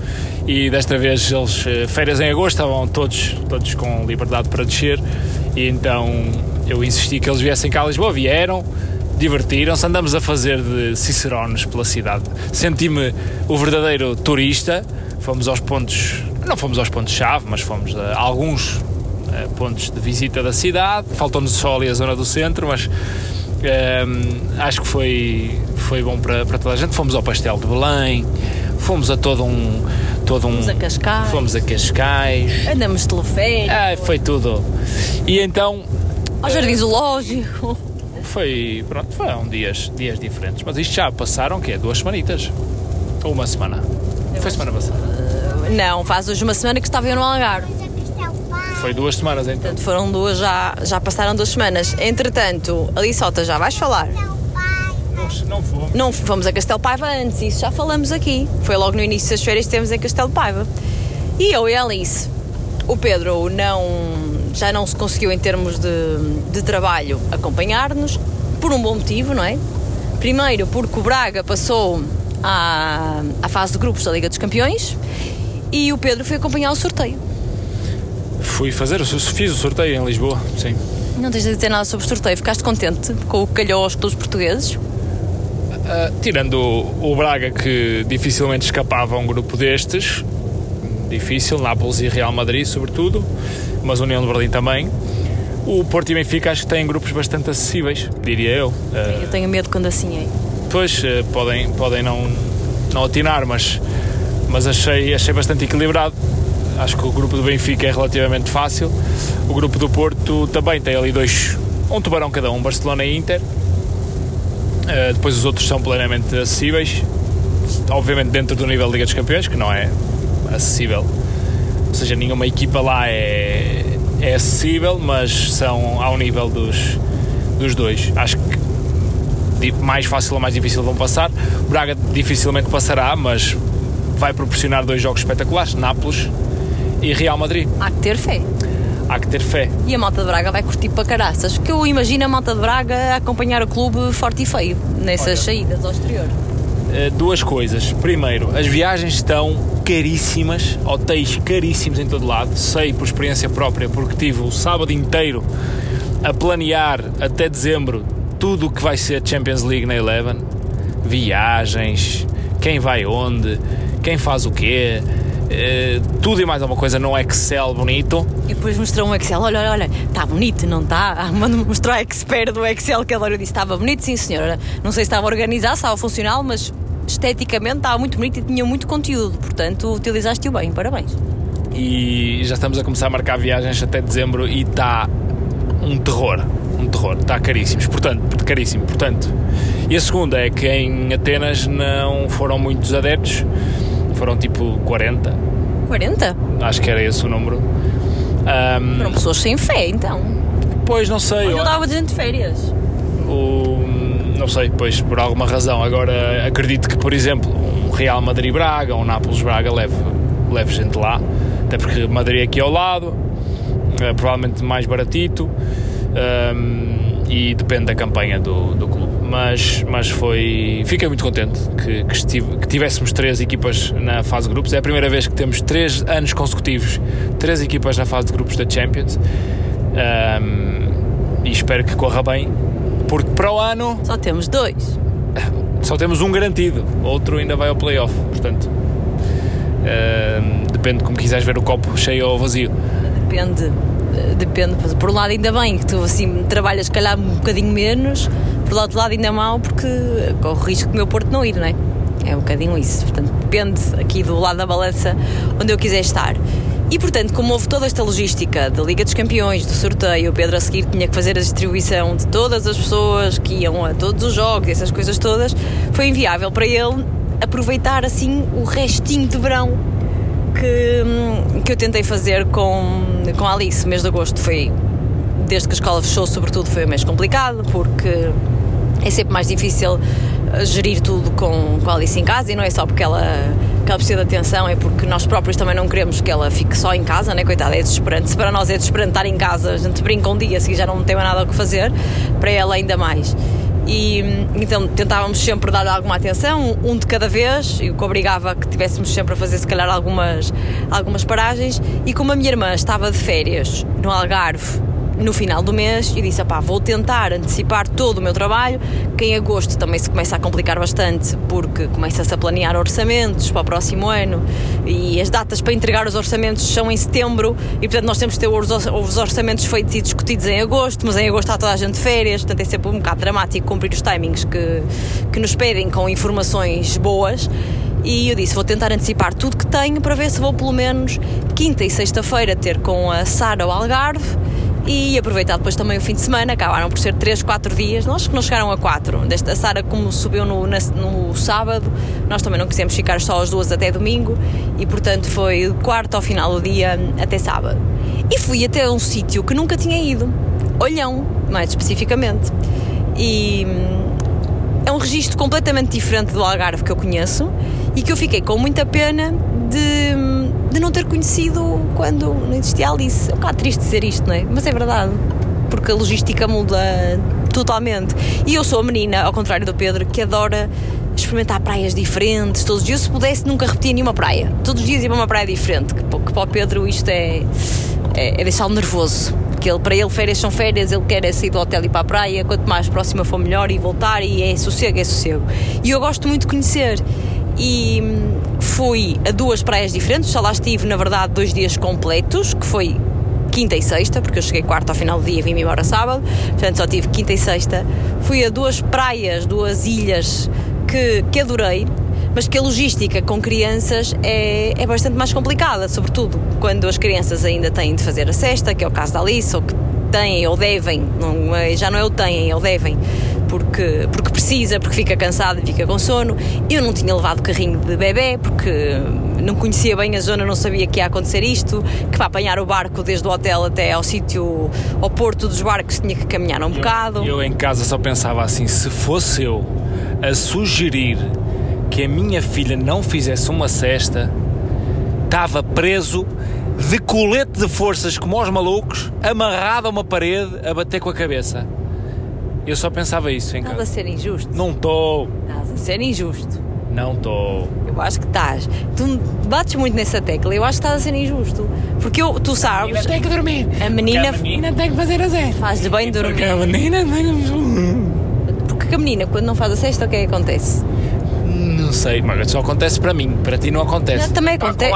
e desta vez eles, eh, férias em agosto, estavam todos, todos com liberdade para descer e então eu insisti que eles viessem cá a Lisboa, vieram. Divertiram-se, andamos a fazer de cicerones pela cidade. Senti-me o verdadeiro turista. Fomos aos pontos, não fomos aos pontos-chave, mas fomos a alguns eh, pontos de visita da cidade. Faltou-nos só ali a zona do centro, mas ehm, acho que foi, foi bom para, para toda a gente. Fomos ao Pastel de Belém, fomos a todo um. Todo um Fomos a Cascais. Fomos a Cascais. Andamos de teleférico, Ah, foi tudo. E então ao Jardim Zoológico. foi. Pronto, foram dias, dias diferentes. Mas isto já passaram o quê? Duas semanitas? Ou uma semana? Foi semana passada. Não, faz hoje uma semana que estava eu no Algarve. Foi duas semanas então. Portanto, foram duas, já, já passaram duas semanas. Entretanto, ali Sota, já vais falar. Não fomos. Não fomos a Castelo Paiva antes, isso já falamos aqui. Foi logo no início das férias que estivemos em Castelo Paiva. E eu e a Alice. O Pedro não, já não se conseguiu, em termos de, de trabalho, acompanhar-nos, por um bom motivo, não é? Primeiro, porque o Braga passou à, à fase de grupos da Liga dos Campeões e o Pedro foi acompanhar o sorteio. Fui fazer, fiz o sorteio em Lisboa, sim. Não tens de dizer nada sobre o sorteio, ficaste contente com o aos clubes portugueses? Ah, tirando o, o Braga, que dificilmente escapava a um grupo destes, difícil, Nápoles e Real Madrid, sobretudo, mas União de Berlim também. O Porto e Benfica acho que têm grupos bastante acessíveis, diria eu. Ah, Eu tenho medo quando assim é. Pois, eh, podem, podem não, não atinar, mas, mas achei, achei bastante equilibrado. Acho que o grupo do Benfica é relativamente fácil. O grupo do Porto também tem ali dois, um tubarão cada um, Barcelona e Inter. Uh, depois os outros são plenamente acessíveis, obviamente dentro do nível da Liga dos Campeões, que não é acessível. Ou seja, nenhuma equipa lá é, é acessível, mas são ao nível dos, dos dois. Acho que mais fácil ou mais difícil vão passar. Braga dificilmente passará, mas vai proporcionar dois jogos espetaculares: Nápoles e Real Madrid. Há que ter fé. Há que ter fé. E a malta de Braga vai curtir para caraças, porque eu imagino a malta de Braga a acompanhar o clube forte e feio nessas Olha, saídas ao exterior. Eh, duas coisas. Primeiro, as viagens estão caríssimas, hotéis caríssimos em todo lado. Sei por experiência própria, porque tive o sábado inteiro a planear até dezembro tudo o que vai ser Champions League na Eleven. Viagens, quem vai onde, quem faz o quê, Uh, tudo e mais alguma coisa num Excel bonito. E depois mostrou um Excel, olha, olha, olha, está bonito, não [LAUGHS] está? Mano, mostrou a expert do Excel que a Laura disse, estava bonito, sim senhora. Não sei se estava organizado, se estava funcional, mas esteticamente estava muito bonito e tinha muito conteúdo, portanto utilizaste-o bem, parabéns. E já estamos a começar a marcar viagens até dezembro e está um terror, um terror, está caríssimos, portanto, caríssimo, portanto. E a segunda é que em Atenas não foram muitos adeptos, foram tipo 40. 40? Acho que era esse o número. Um, foram pessoas sem fé, então. Pois, não sei. Eu estava dizendo de férias. O, não sei, pois, por alguma razão. Agora, acredito que, por exemplo, um Real Madrid-Braga, um Nápoles-Braga leve, leve gente lá. Até porque Madrid é aqui ao lado, é, provavelmente mais baratito. Um, e depende da campanha do, do clube. Mas, mas foi. Fiquei muito contente que, que, estive, que tivéssemos três equipas na fase de grupos. É a primeira vez que temos três anos consecutivos, três equipas na fase de grupos da Champions. Um, e espero que corra bem, porque para o ano. Só temos dois. Só temos um garantido, outro ainda vai ao playoff. Portanto, um, depende como quiseres ver o copo cheio ou vazio. Depende depende. Por um lado, ainda bem que tu assim trabalhas, calhar, um bocadinho menos, por outro lado, ainda mal, porque corre o risco do meu Porto não ir, não é? É um bocadinho isso. Portanto, depende aqui do lado da balança onde eu quiser estar. E portanto, como houve toda esta logística da Liga dos Campeões, do sorteio, o Pedro a seguir tinha que fazer a distribuição de todas as pessoas que iam a todos os jogos, essas coisas todas, foi inviável para ele aproveitar assim o restinho de verão que, que eu tentei fazer com, com a Alice. O mês de agosto foi, desde que a escola fechou, sobretudo, foi o mês complicado, porque é sempre mais difícil eh, gerir tudo com, com a Alice em casa e não é só porque ela, que ela precisa de atenção, é porque nós próprios também não queremos que ela fique só em casa, né? Coitada, é desesperante. Se para nós é desesperante estar em casa, a gente brinca um dia, se já não tem mais nada o que fazer, para ela ainda mais. E então tentávamos sempre dar alguma atenção, um de cada vez, e o que obrigava que tivéssemos sempre a fazer, se calhar, algumas, algumas paragens. E como a minha irmã estava de férias no Algarve no final do mês e disse: pá, vou tentar antecipar todo o meu trabalho, que em agosto também se começa a complicar bastante, porque começa-se a planear orçamentos para o próximo ano e as datas para entregar os orçamentos são em setembro e, portanto, nós temos que ter os orçamentos feitos e discutidos em agosto, mas em agosto está toda a gente de férias, portanto, é sempre um bocado dramático cumprir os timings que, que nos pedem com informações boas. E eu disse: vou tentar antecipar tudo que tenho para ver se vou, pelo menos, quinta e sexta-feira ter com a Sara o Algarve e aproveitar depois também o fim de semana, acabaram por ser 3, 4 dias, nós que não chegaram a 4. Desta a Sara, como subiu no, no sábado, nós também não quisemos ficar só as duas até domingo e, portanto, foi quarto ao final do dia até sábado. E fui até um sítio que nunca tinha ido, Olhão, mais especificamente. E hum, é um registro completamente diferente do Algarve que eu conheço e que eu fiquei com muita pena de hum, de não ter conhecido quando não existia Alice. É um bocado triste dizer isto, não é? Mas é verdade, porque a logística muda totalmente. E eu sou a menina, ao contrário do Pedro, que adora experimentar praias diferentes todos os dias. Se pudesse, nunca repetia nenhuma praia. Todos os dias ia para uma praia diferente. Que, que para o Pedro isto é, é, é deixá-lo nervoso. Que ele, para ele, férias são férias, ele quer é sair do hotel e ir para a praia. Quanto mais próxima for, melhor e voltar. E é sossego, é sossego. E eu gosto muito de conhecer e fui a duas praias diferentes, só lá estive na verdade dois dias completos, que foi quinta e sexta, porque eu cheguei quarta ao final do dia e vim embora sábado, portanto só tive quinta e sexta. Fui a duas praias, duas ilhas que, que adorei. mas que a logística com crianças é, é bastante mais complicada, sobretudo quando as crianças ainda têm de fazer a cesta, que é o caso da Alice, ou que têm ou devem, não é, já não é o têm, é o devem, porque, porque precisa, porque fica cansado e fica com sono. Eu não tinha levado carrinho de bebê porque não conhecia bem a zona, não sabia que ia acontecer isto, que para apanhar o barco desde o hotel até ao sítio, ao porto dos barcos, tinha que caminhar um bocado. Eu em casa só pensava assim: se fosse eu a sugerir que a minha filha não fizesse uma cesta, estava preso de colete de forças como aos malucos, amarrado a uma parede, a bater com a cabeça. Eu só pensava isso em Estás a casa. ser injusto. Não estou, Estás a ser injusto. não estou. Eu acho que estás. Tu bates muito nessa tecla. Eu acho que estás a ser injusto. Porque eu, tu sabes, tem que dormir. a menina, a menina tem que fazer a cesta. faz-lhe bem Porque dormir. a menina tem que... Porque a menina, quando não faz a cesta, o que é que acontece? Não sei, mas só acontece para mim. Para ti não acontece. Não, também a acontece.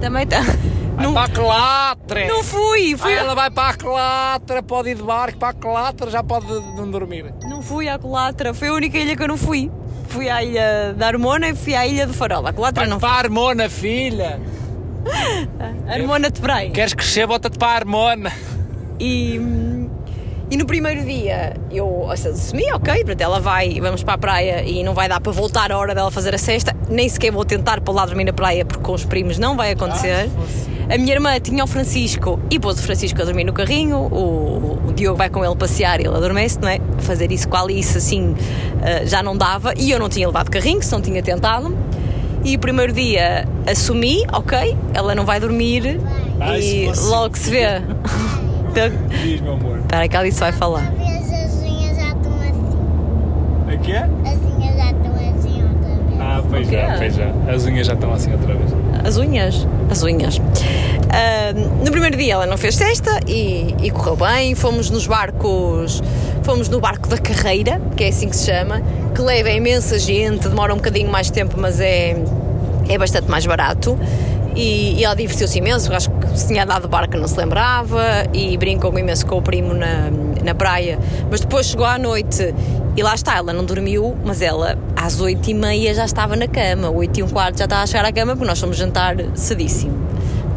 Também está. [LAUGHS] Vai Não, para a colatra. não fui, fui Ah, ela vai para a colatra, pode ir de barco para a colatra, já pode não dormir. Não fui à Colatra, foi a única ilha que eu não fui. Fui à ilha da Armona e fui à ilha do Farol. A Colatra Vai não para a Armona, filha. A Armona de Praia. Queres crescer, bota-te para a Armona. E, e no primeiro dia eu assumi, ok, portanto ela vai, vamos para a praia e não vai dar para voltar a hora dela fazer a cesta, nem sequer vou tentar para lá dormir na praia porque com os primos não vai acontecer. a minha irmã tinha o Francisco e pôs o Francisco a dormir no carrinho, o, o Diogo vai com ele passear e ele adormece, não é? Fazer isso com a Alice assim eh, já não dava e eu não tinha levado carrinho, se não tinha tentado. E o primeiro dia assumi, ok, ela não vai dormir e logo se vê. [LAUGHS] Então, Diz, meu amor. Espera aí que a Alice vai falar. Talvez as unhas já estão assim. Aqui é? As unhas já estão assim outra vez. Ah, pois quê? já, pois já. As unhas já estão assim outra vez. As unhas. As unhas. Ah, no primeiro dia ela não fez cesta e, e correu bem. Fomos nos barcos. Fomos no barco da carreira, que é assim que se chama, que leva imensa gente, demora um bocadinho mais tempo, mas é, é bastante mais barato. E, e ela divertiu-se imenso, acho que se tinha dado barco não se lembrava e brincou imenso com o primo na, na praia. Mas depois chegou à noite e lá está, ela não dormiu, mas ela às oito e meia já estava na cama, oito e um quarto já estava a chegar à cama porque nós fomos jantar cedíssimo.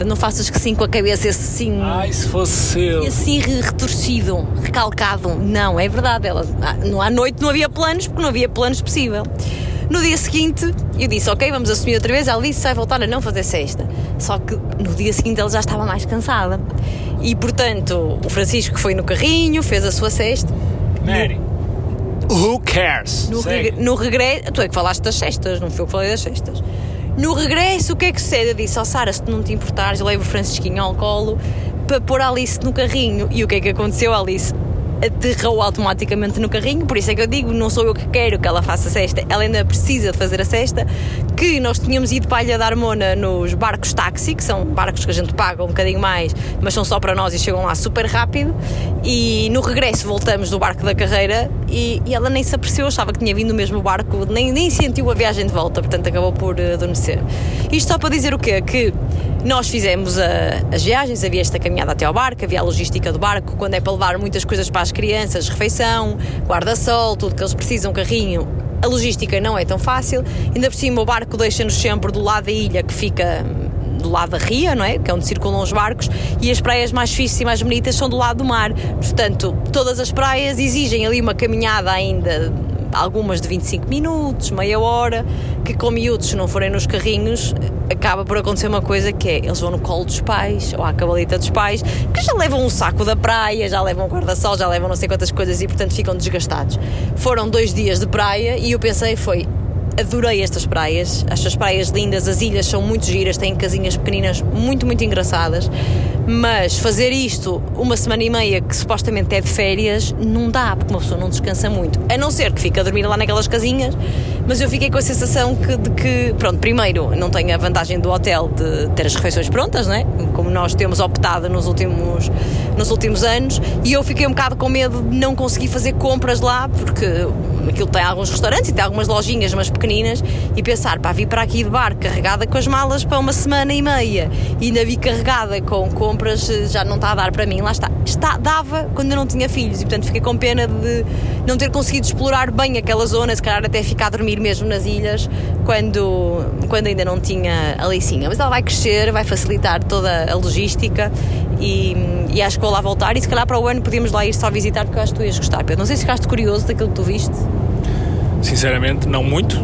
Não faças que sim com a cabeça esse sim. Ai, se fosse eu. E assim re- retorcido, recalcado. Não, é verdade. Ela, ah, à noite não havia planos, porque não havia planos possível. No dia seguinte, eu disse, ok, vamos assumir outra vez. Ela disse, vai voltar a não fazer cesta. Só que no dia seguinte ela já estava mais cansada. E, portanto, o Francisco foi no carrinho, fez a sua cesta. Mary. Who cares? No, reg- no regresso. Tu é que falaste das cestas, não foi eu que falei das cestas. No regresso, o que é que sucede? Eu disse, ó Sara, se tu não te importares, eu levo o Francisquinho ao colo para pôr a Alice no carrinho. E o que é que aconteceu? A Alice aterrou automaticamente no carrinho, por isso é que eu digo, não sou eu que quero que ela faça a cesta, ela ainda precisa de fazer a cesta, que nós tínhamos ido para a Ilha da Armona nos barcos táxi, que são barcos que a gente paga um bocadinho mais, mas são só para nós e chegam lá super rápido, e no regresso voltamos do barco da carreira e, e ela nem se apreciou, achava que tinha vindo no mesmo barco, nem, nem sentiu a viagem de volta, portanto acabou por eh, adormecer. Isto só para dizer o quê? Que nós fizemos a- as viagens, havia esta caminhada até ao barco, havia a logística do barco, quando é para levar muitas coisas para as crianças, refeição, guarda-sol, tudo que eles precisam, carrinho. A logística não é tão fácil, ainda por cima o barco deixa-nos sempre do lado da ilha que fica do lado da ria, não é? Que é onde circulam os barcos, e as praias mais fixas e mais bonitas são do lado do mar. Portanto, todas as praias exigem ali uma caminhada ainda algumas de 25 minutos, meia hora, que com miúdos, se não forem nos carrinhos, acaba por acontecer uma coisa que é, eles vão no colo dos pais, ou à cabalita dos pais, que já levam um saco da praia, já levam um guarda-sol, já levam não sei quantas coisas e, portanto, ficam desgastados. Foram dois dias de praia e eu pensei, foi, adorei estas praias, acho as praias lindas, as ilhas são muito giras, têm casinhas pequeninas muito, muito engraçadas, mas fazer isto uma semana e meia que supostamente é de férias, não dá, porque uma pessoa não descansa muito, a não ser que fique a dormir lá naquelas casinhas, mas eu fiquei com a sensação que, de que, pronto, primeiro, não tenho a vantagem do hotel de ter as refeições prontas, não é? Como nós temos optado nos últimos, nos últimos anos, e eu fiquei um bocado com medo de não conseguir fazer compras lá, porque aquilo tem alguns restaurantes e tem algumas lojinhas, mas pequeninas, e pensar, pá, vi para aqui de bar carregada com as malas para uma semana e meia, e ainda vi carregada com compras, eh, já não está a dar para mim, lá está. está dava quando eu não tinha filhos, e portanto fiquei com pena de não ter conseguido explorar bem aquela zona, se calhar até ficar a dormir ir mesmo nas ilhas quando, quando ainda não tinha a Licinha. Mas ela vai crescer, vai facilitar toda a logística e, e acho que vou lá voltar e se calhar para o ano podíamos lá ir só visitar porque eu acho que tu ias gostar. Pedro, não sei se ficaste curioso daquilo que tu viste. Sinceramente, não muito.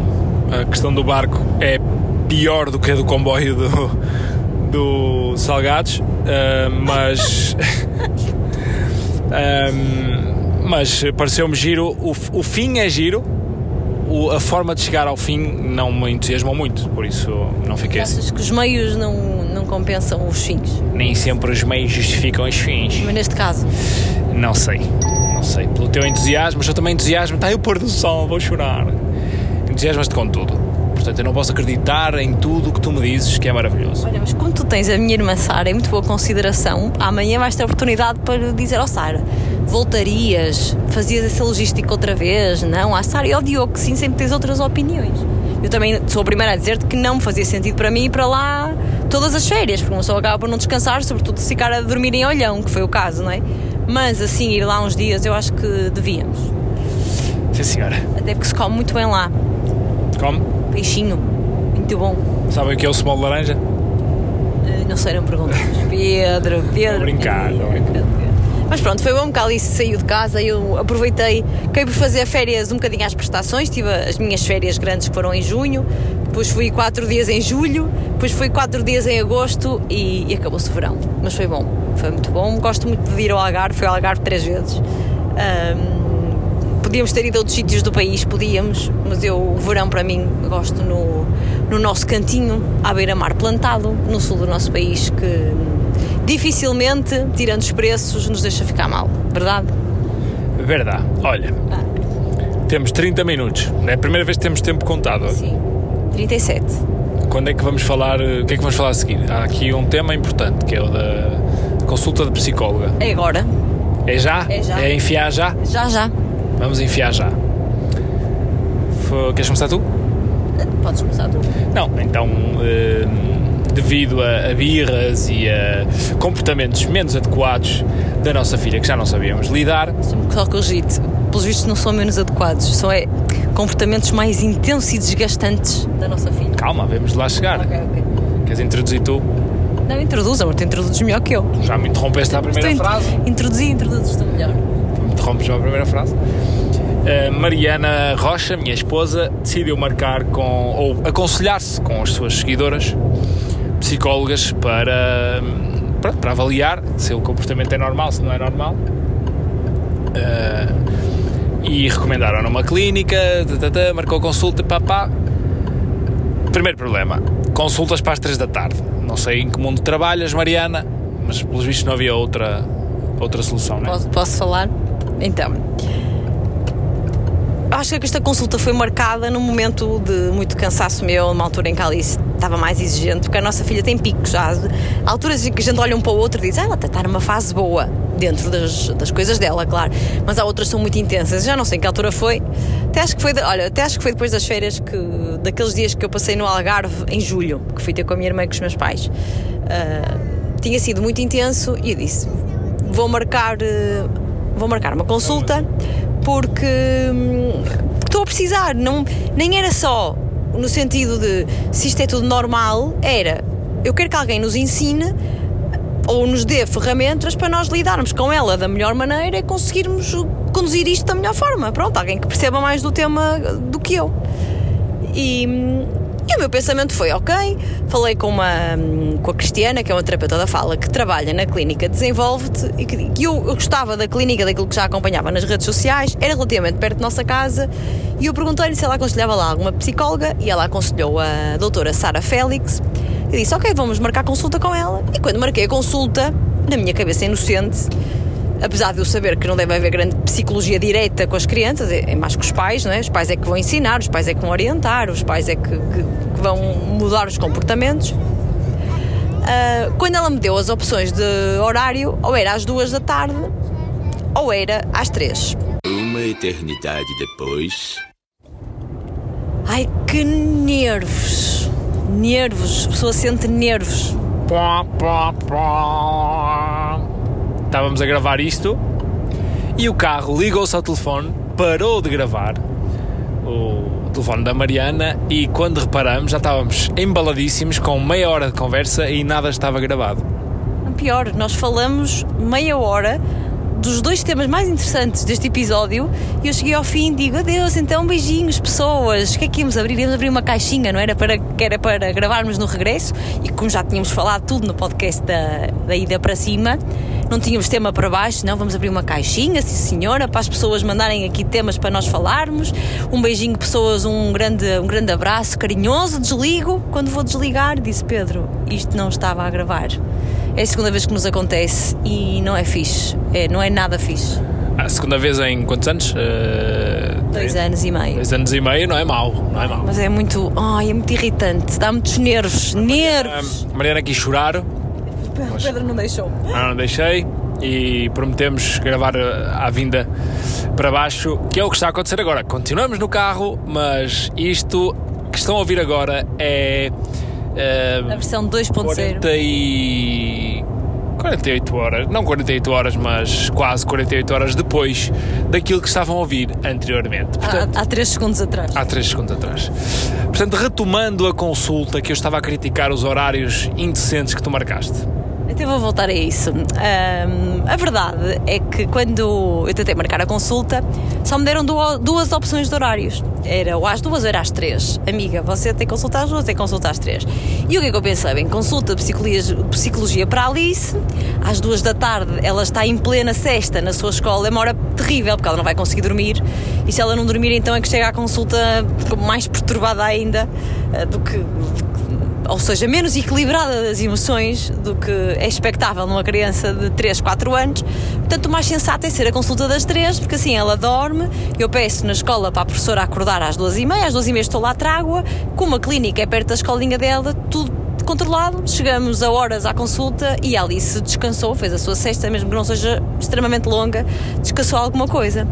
A questão do barco é pior do que a do comboio do, do Salgados, uh, mas. um, [LAUGHS] mas pareceu-me giro. O, o fim é giro, o, a forma de chegar ao fim não me entusiasmou muito, por isso não fiquei Achas assim. que os meios não, não compensam os fins? Nem sempre os meios justificam os fins. Mas neste caso, Não sei, sei. Pelo teu entusiasmo, mas eu também entusiasmo. Está aí o pôr do sol, vou chorar. Entusiasmas-te com tudo. Portanto, eu não posso acreditar em tudo o que tu me dizes que é maravilhoso. olha, mas como tu tens a minha irmã Sara em muito boa consideração, amanhã vais ter a oportunidade para dizer ao Sara: voltarias, fazias essa logística outra vez? Não, à Sara e ao Diogo, que sim, sempre tens outras opiniões. Eu também sou a primeira a dizer-te que não fazia sentido para mim ir para lá todas as férias, porque uma pessoa acaba por não descansar, sobretudo se ficar a dormir em olhão, que foi o caso, não é? Mas assim, ir lá uns dias eu acho que devíamos. Sim, senhora. Até porque se come muito bem lá. Como? Peixinho, muito bom. Sabem o que é o small de laranja? Eh, Não sei, não perguntamos. [LAUGHS] Pedro, Pedro. a brincar, a brincar. Mas pronto, foi bom que a Alice saiu de casa eu aproveitei, acabei por fazer férias um bocadinho às prestações, tive as minhas férias grandes que foram em junho, depois fui quatro dias em julho, depois fui quatro dias em agosto e, e acabou-se o verão. Mas foi bom, foi muito bom. Gosto muito de ir ao Algarve, fui ao Algarve três vezes. Ahm, podíamos ter ido a outros sítios do país, podíamos, mas eu, o verão para mim, gosto no, no nosso cantinho, à beira-mar, plantado, no sul do nosso país, que dificilmente, tirando os preços, nos deixa ficar mal, verdade? Verdade. Olha, temos 30 minutos. É a primeira vez que temos tempo contado. Sim. 37. Quando é que vamos falar? eh, O que é que vamos falar a seguir? Há aqui um tema importante que é o da consulta de psicóloga. É agora? É já? É já. É enfiar já? Já, já. Vamos enfiar já. Queres começar tu? Podes começar tu. Não, então, eh, devido a, a birras e a comportamentos menos adequados da nossa filha, que já não sabíamos lidar, Deixa-me só corrigir-te. Pelos vistos, não são menos adequados, são é, comportamentos mais intensos e desgastantes da nossa filha. calma, vamos lá chegar. Ok, ok. Queres introduzir tu? Não, introduza, mas tu introduzes melhor que eu. Já me interrompeste à primeira Estou frase. in- Introduzi e introduzes-te melhor. Me interrompes à primeira frase. A Mariana Rocha, minha esposa, decidiu marcar com, ou aconselhar-se com as suas seguidoras, psicólogas, para, pronto, para avaliar se o comportamento é normal, se não é normal. Eh, e recomendaram numa clínica, tá, marcou consulta, pá, pá. Primeiro problema, consultas para as 3 da tarde. Não sei em que mundo trabalhas, Mariana, mas pelos vistos não havia outra, outra solução, não é? Posso, posso falar? Então. Acho que esta consulta foi marcada num momento de muito cansaço meu, numa altura em que a Alice estava mais exigente, porque a nossa filha tem picos. Há alturas em que a gente olha um para o outro e diz, ah, ela está numa fase boa, dentro das, das coisas dela, claro. Mas há outras que são muito intensas. Já não sei em que altura foi. Até acho que foi, olha, até acho que foi depois das férias que, daqueles dias que eu passei no Algarve em julho, que fui ter com a minha irmã e com os meus pais. Ah, tinha sido muito intenso e eu disse, vou marcar, eh, vou marcar uma consulta porque hum, porque estou a precisar. Não, nem era só no sentido de se isto é tudo normal, era eu quero que alguém nos ensine ou nos dê ferramentas para nós lidarmos com ela da melhor maneira e conseguirmos conduzir isto da melhor forma. Pronto, alguém que perceba mais do tema do que eu. E, e o meu pensamento foi, ok, falei com, uma, com a Cristiana, que é uma terapeuta da fala, que trabalha na clínica Desenvolve-te, e que que eu, eu gostava da clínica, daquilo que já acompanhava nas redes sociais, era relativamente perto da nossa casa, e eu perguntei-lhe se ela aconselhava lá alguma psicóloga, e ela aconselhou a doutora Sara Félix, e disse, ok, vamos marcar consulta com ela, e quando marquei a consulta, na minha cabeça inocente, apesar de eu saber que não deve haver grande psicologia direta com as crianças, é, é mais com os pais, não é? Os pais é que vão ensinar, os pais é que vão orientar, os pais é que, que- que vão mudar os comportamentos. Ah, quando ela me deu as opções de horário, ou era às duas da tarde, ou era às três. Uma eternidade depois. Ai, que nervos! Nervos, a pessoa sente nervos. Pó, pó, pó. Estávamos a gravar isto e o carro ligou-se ao telefone, parou de gravar. O telefone da Mariana e quando reparamos já estávamos embaladíssimos com meia hora de conversa e nada estava gravado. Pior, nós falamos meia hora dos dois temas mais interessantes deste episódio e eu cheguei ao fim e digo adeus, então beijinhos pessoas, o que é que íamos abrir? Íamos abrir uma caixinha, não era para, que era para gravarmos no regresso e como já tínhamos falado tudo no podcast da, da ida para cima, não tínhamos tema para baixo, não, vamos abrir uma caixinha, sim senhora, para as pessoas mandarem aqui temas para nós falarmos, um beijinho pessoas, um grande, um grande abraço carinhoso, desligo, quando vou desligar disse Pedro, isto não estava a gravar é a segunda vez que nos acontece e não é fixe. É, não é nada fixe. A segunda vez em quantos anos? Uh, dois anos e meio. Dois anos e meio não é mau, não é mau. Mas é muito, ai, é muito irritante, dá muitos nervos, nervos. A Mariana quis chorar. O Pedro não deixou. Ah, não deixei e prometemos gravar eh, à vinda para baixo, que é o que está a acontecer agora. Continuamos no carro, mas isto que estão a ouvir agora é Uh, a versão 2.0. E... 48 horas, não 48 horas, mas quase 48 horas depois daquilo que estavam a ouvir anteriormente. Portanto, há, há 3 segundos atrás. Há 3 segundos atrás. Portanto, retomando a consulta que eu estava a criticar os horários indecentes que tu marcaste. Até vou voltar a isso. Um, a verdade é que quando eu tentei marcar a consulta, só me deram duas opções de horários. Era ou às duas ou era às três. Amiga, você tem que consultar às duas, tem que consultar às três. E o que é que eu pensei? Bem, consulta psicologia, psicologia para a Alice, às duas da tarde ela está em plena sexta na sua escola, é uma hora terrível porque ela não vai conseguir dormir. E se ela não dormir, então é que chega à consulta mais perturbada ainda eh, do que ou seja, menos equilibrada das emoções do que é expectável numa criança de 3, 4 anos. Portanto, o mais sensato é ser a consulta das 3, porque assim ela dorme. Eu peço na escola para a professora acordar às 2 e meia, às 2 e meia estou lá, trago-a. Como a clínica é perto da escolinha dela, tudo controlado. Chegamos a horas à consulta e Alice descansou, fez a sua sexta, mesmo que não seja extremamente longa, descansou alguma coisa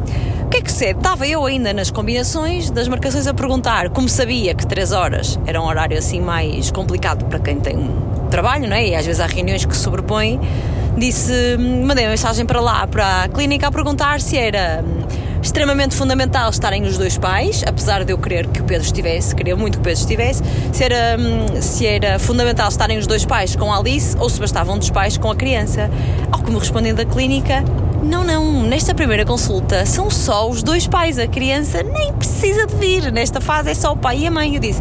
que é que sucede? Estava eu ainda nas combinações das marcações a perguntar, como sabia que 3 horas era um horário assim mais complicado para quem tem um trabalho, não é? E às vezes há reuniões que se sobrepõem, disse, mandei uma mensagem para lá, para a clínica, a perguntar se era extremamente fundamental estarem os dois pais, apesar de eu querer que o Pedro estivesse, queria muito que o Pedro estivesse, se era, hum, se era fundamental estarem os dois pais com a Alice ou se bastavam dos pais com a criança. Ao que me respondem da clínica, não, não, nesta primeira consulta são só os dois pais, a criança nem precisa de vir, nesta fase é só o pai e a mãe. Eu disse,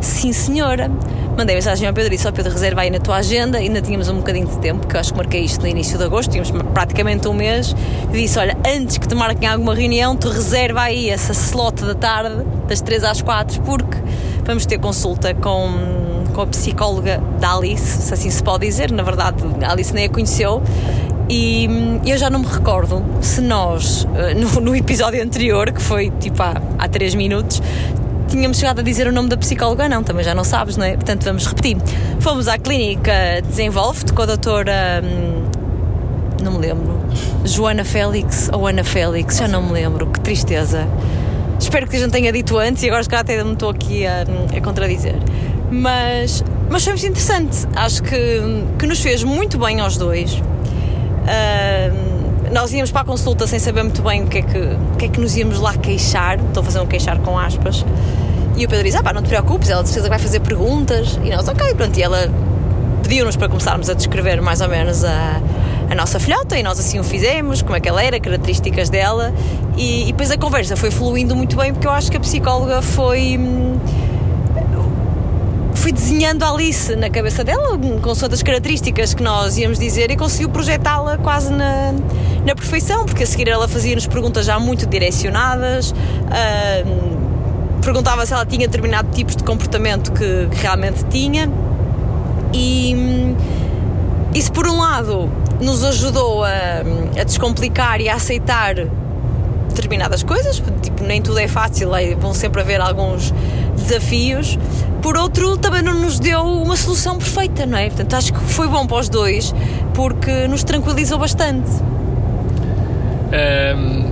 sim senhora. Mandei mensagem ao Pedro e disse: Ó Pedro, reserva aí na tua agenda. Ainda tínhamos um bocadinho de tempo, que eu acho que marquei isto no início de agosto, tínhamos praticamente um mês. Eu disse: Olha, antes que te marquem alguma reunião, tu reserva aí essa slot da tarde, das 3 às 4, porque vamos ter consulta com, com a psicóloga da Alice, se assim se pode dizer. Na verdade, a Alice nem a conheceu e eu já não me recordo se nós, eh, no, no episódio anterior, que foi tipo há, há 3 minutos, tínhamos chegado a dizer o nome da psicóloga, não, também já não sabes, não é? Portanto, vamos repetir. Fomos à clínica Desenvolve-te com a doutora. Hum, não me lembro. Joana Félix ou Ana Félix, já não me lembro, que tristeza. Espero que a gente tenha dito antes e agora se calhar até me estou aqui a, a contradizer. Mas, mas foi muito interessante. Acho que, que nos fez muito bem aos dois. Uh, nós íamos para a consulta sem saber muito bem o que, é que, o que é que nos íamos lá queixar. Estou a fazer um queixar com aspas. E o Pedro diz: Ah, pá, não te preocupes, ela de certeza vai fazer perguntas. E nós, ok, pronto. E ela pediu-nos para começarmos a descrever mais ou menos a, a nossa filhota e nós assim o fizemos, como é que ela era, características dela. E, e depois a conversa foi fluindo muito bem porque eu acho que a psicóloga foi. Hum, fui desenhando a Alice na cabeça dela, com as características que nós íamos dizer, e conseguiu projetá-la quase na, na perfeição, porque a seguir ela fazia-nos perguntas já muito direcionadas. Uh, perguntava se ela tinha determinado tipos de comportamento que, que realmente tinha. E isso, por um lado, nos ajudou a, a descomplicar e a aceitar determinadas coisas, tipo, nem tudo é fácil, vão sempre haver alguns desafios. Por outro, também não nos deu uma solução perfeita, não é? Portanto, acho que foi bom para os dois porque nos tranquilizou bastante. Um,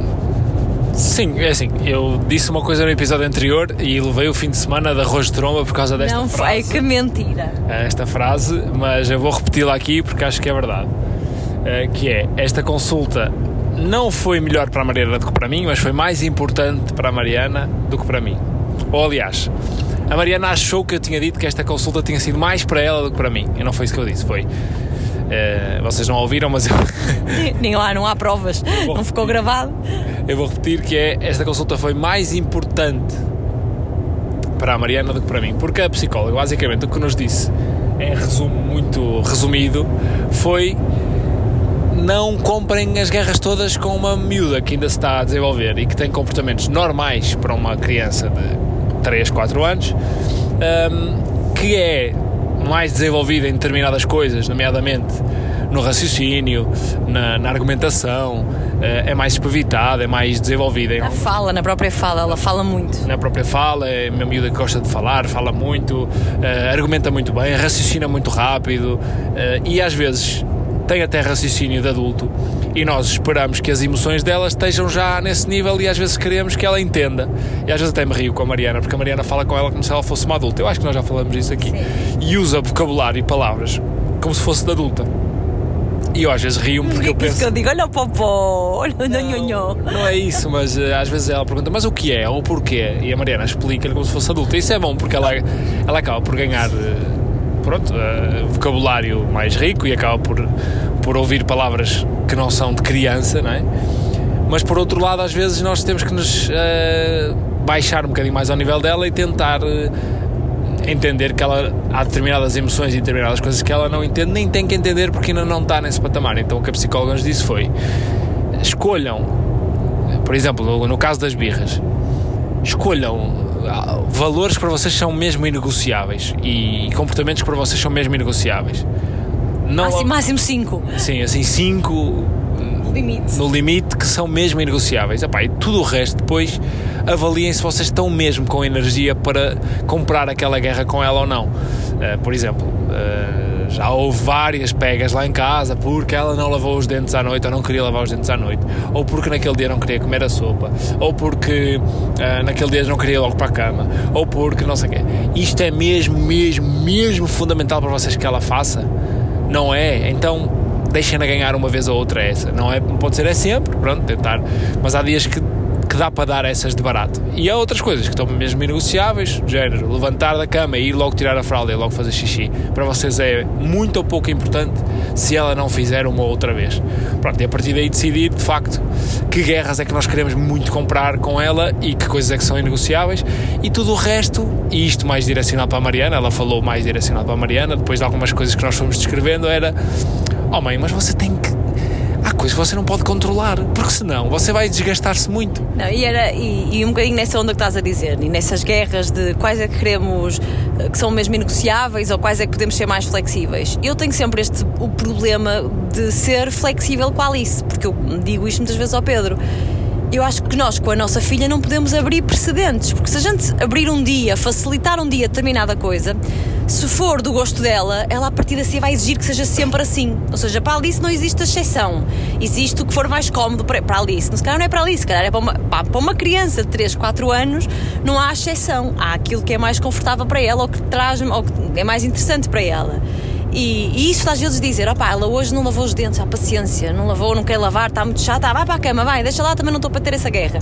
sim, é assim, eu disse uma coisa no episódio anterior e levei o fim de semana de arroz de tromba por causa desta não frase. Não foi, que mentira. Esta frase, mas eu vou repeti-la aqui porque acho que é verdade. Uh, que é, esta consulta não foi melhor para a Mariana do que para mim, mas foi mais importante para a Mariana do que para mim. Ou aliás, a Mariana achou que eu tinha dito que esta consulta tinha sido mais para ela do que para mim. E não foi isso que eu disse, foi. eh, vocês não ouviram, mas eu, [LAUGHS] Nem lá, não há provas. Não ficou gravado. Eu vou repetir que é esta consulta foi mais importante para a Mariana do que para mim, porque a psicóloga basicamente o que nos disse, em resumo muito resumido, foi não comprem as guerras todas com uma miúda que ainda se está a desenvolver e que tem comportamentos normais para uma criança de 3, 4 anos, hum, que é mais desenvolvida em determinadas coisas, nomeadamente no raciocínio, na, na argumentação, é mais espavitada, é mais desenvolvida Na fala, na própria fala, ela fala muito. na própria fala, é uma miúda que gosta de falar, fala muito, eh, argumenta muito bem, raciocina muito rápido eh, e às vezes tem até raciocínio de adulto e nós esperamos que as emoções dela estejam já nesse nível e às vezes queremos que ela entenda. E às vezes até me rio com a Mariana, porque a Mariana fala com ela como se ela fosse uma adulta. Eu acho que nós já falamos disso aqui. E usa vocabulário e palavras como se fosse de adulta. E eu às vezes rio-me porque eu penso. que eu digo, olha o popó, olha o nhonhonhó. Não é isso, mas eh, às vezes ela pergunta, mas o que é ou porquê? E a Mariana explica-lhe como se fosse adulta. Isso é bom porque ela, ela acaba por ganhar eh, pronto, eh, vocabulário mais rico e acaba por, por ouvir palavras que não são de criança, não é? Mas por outro lado, às vezes nós temos que nos eh, baixar um bocadinho mais ao nível dela e tentar eh, entender que ela há determinadas emoções e determinadas coisas que ela não entende, nem tem que entender porque ainda não está nesse patamar. Então o que a psicóloga nos disse foi: escolham, por exemplo, no, caso das birras, escolham ah, valores que para vocês são mesmo inegociáveis e comportamentos que para vocês são mesmo inegociáveis. Não, Máximo, máximo 5. sim, assim, cinco Limite. no limite que são mesmo inegociáveis. Epá, e tudo o resto depois avaliem se vocês estão mesmo com energia para comprar aquela guerra com ela ou não. Eh, por exemplo, eh, já houve várias pegas lá em casa porque ela não lavou os dentes à noite ou não queria lavar os dentes à noite, ou porque naquele dia não queria comer a sopa, ou porque eh, naquele dia não queria ir logo para a cama, ou porque não sei o quê. Isto é mesmo, mesmo, mesmo fundamental para vocês que ela faça? Não é? Então deixem-na ganhar uma vez ou outra essa. Não, é, pode ser é sempre, pronto, tentar. Mas há dias que, que dá para dar essas de barato. E há outras coisas que estão mesmo inegociáveis, género, levantar da cama e ir logo tirar a fralda e logo fazer xixi. Para vocês é muito ou pouco importante se ela não fizer uma outra vez. Pronto, e a partir daí decidir, de facto, que guerras é que nós queremos muito comprar com ela e que coisas é que são inegociáveis. E tudo o resto, e isto mais direcionado para a Mariana, ela falou mais direcionado para a Mariana, depois de algumas coisas que nós fomos descrevendo, era Oh mãe, mas você tem que. Há coisas que você não pode controlar, porque senão você vai desgastar-se muito. Não, e, era, e, e um bocadinho nessa onda que estás a dizer, e nessas guerras de quais é que queremos eh, que são mesmo inegociáveis ou quais é que podemos ser mais flexíveis. Eu tenho sempre este o problema de ser flexível com a Alice, porque eu digo isto muitas vezes ao Pedro. Eu acho que nós, com a nossa filha, não podemos abrir precedentes, porque se a gente abrir um dia, facilitar um dia determinada coisa, se for do gosto dela, ela a partir daqui vai exigir que seja sempre assim. Ou seja, para a Alice não existe exceção. Existe o que for mais cómodo para, para a Alice. Se calhar não é para a Alice, se calhar é para uma, para uma criança de 3, 4 anos, não há exceção. Há aquilo que é mais confortável para ela ou que traz, ou que é mais interessante para ela. E, e isso às vezes dizer, opá, ela hoje não lavou os dentes, há paciência, não lavou, não quer lavar, está muito chata, vai para a cama, vai, deixa lá, também não estou para ter essa guerra.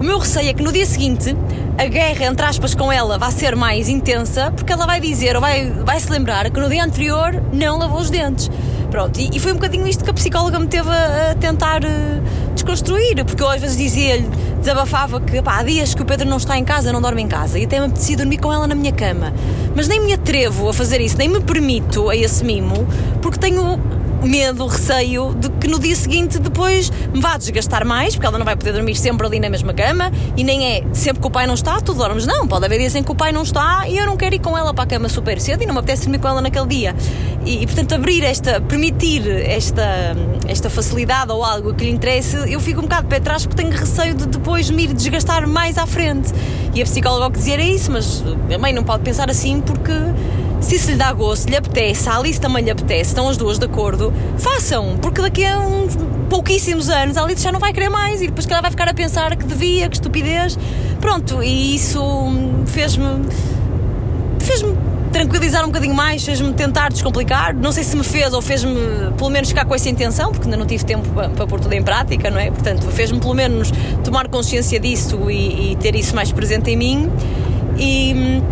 O meu receio é que no dia seguinte a guerra, entre aspas, com ela vai ser mais intensa porque ela vai dizer ou vai, vai se lembrar que no dia anterior não lavou os dentes. Pronto, e, e foi um bocadinho isto que a psicóloga me teve a, a tentar uh, desconstruir, porque eu às vezes dizia-lhe, desabafava que pá, há dias que o Pedro não está em casa, não dorme em casa, e até me apetecia dormir com ela na minha cama. Mas nem me atrevo a fazer isso, nem me permito a esse mimo, porque tenho medo, receio de que no dia seguinte depois me vá desgastar mais, porque ela não vai poder dormir sempre ali na mesma cama e nem é sempre que o pai não está, tu dormes. Não, pode haver dias em que o pai não está e eu não quero ir com ela para a cama super cedo e não me apetece dormir com ela naquele dia. E, e portanto, abrir esta, permitir esta, esta facilidade ou algo que lhe interesse, eu fico um bocado de pé atrás porque tenho receio de depois me ir desgastar mais à frente. E a psicóloga que dizia era isso, mas a mãe não pode pensar assim porque se isso lhe dá gosto, lhe apetece, a Alice também lhe apetece, estão as duas de acordo, façam, porque daqui a uns pouquíssimos anos a Alice já não vai querer mais e depois que ela vai ficar a pensar que devia, que estupidez. Pronto, e isso fez-me. fez-me tranquilizar um bocadinho mais, fez-me tentar descomplicar. Não sei se me fez ou fez-me pelo menos ficar com essa intenção, porque ainda não tive tempo para, para pôr tudo em prática, não é? Portanto, fez-me pelo menos tomar consciência disso e, e ter isso mais presente em mim. E,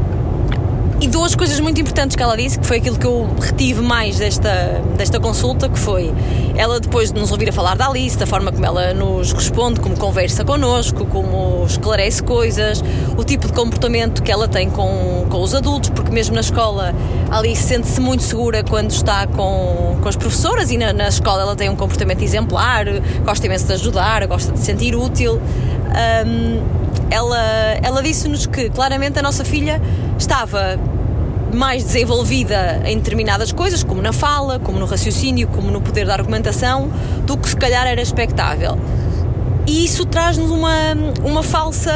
e duas coisas muito importantes que ela disse, que foi aquilo que eu retive mais desta, desta consulta, que foi ela depois de nos ouvir a falar da Alice, da forma como ela nos responde, como conversa connosco, como esclarece coisas, o tipo de comportamento que ela tem com, com os adultos, porque mesmo na escola a Alice sente-se muito segura quando está com, com as professoras e na, na escola ela tem um comportamento exemplar, gosta imenso de ajudar, gosta de se sentir útil. Um, ela, ela disse-nos que claramente a nossa filha estava mais desenvolvida em determinadas coisas, como na fala, como no raciocínio, como no poder da argumentação, do que se calhar era expectável. E isso traz-nos uma, uma falsa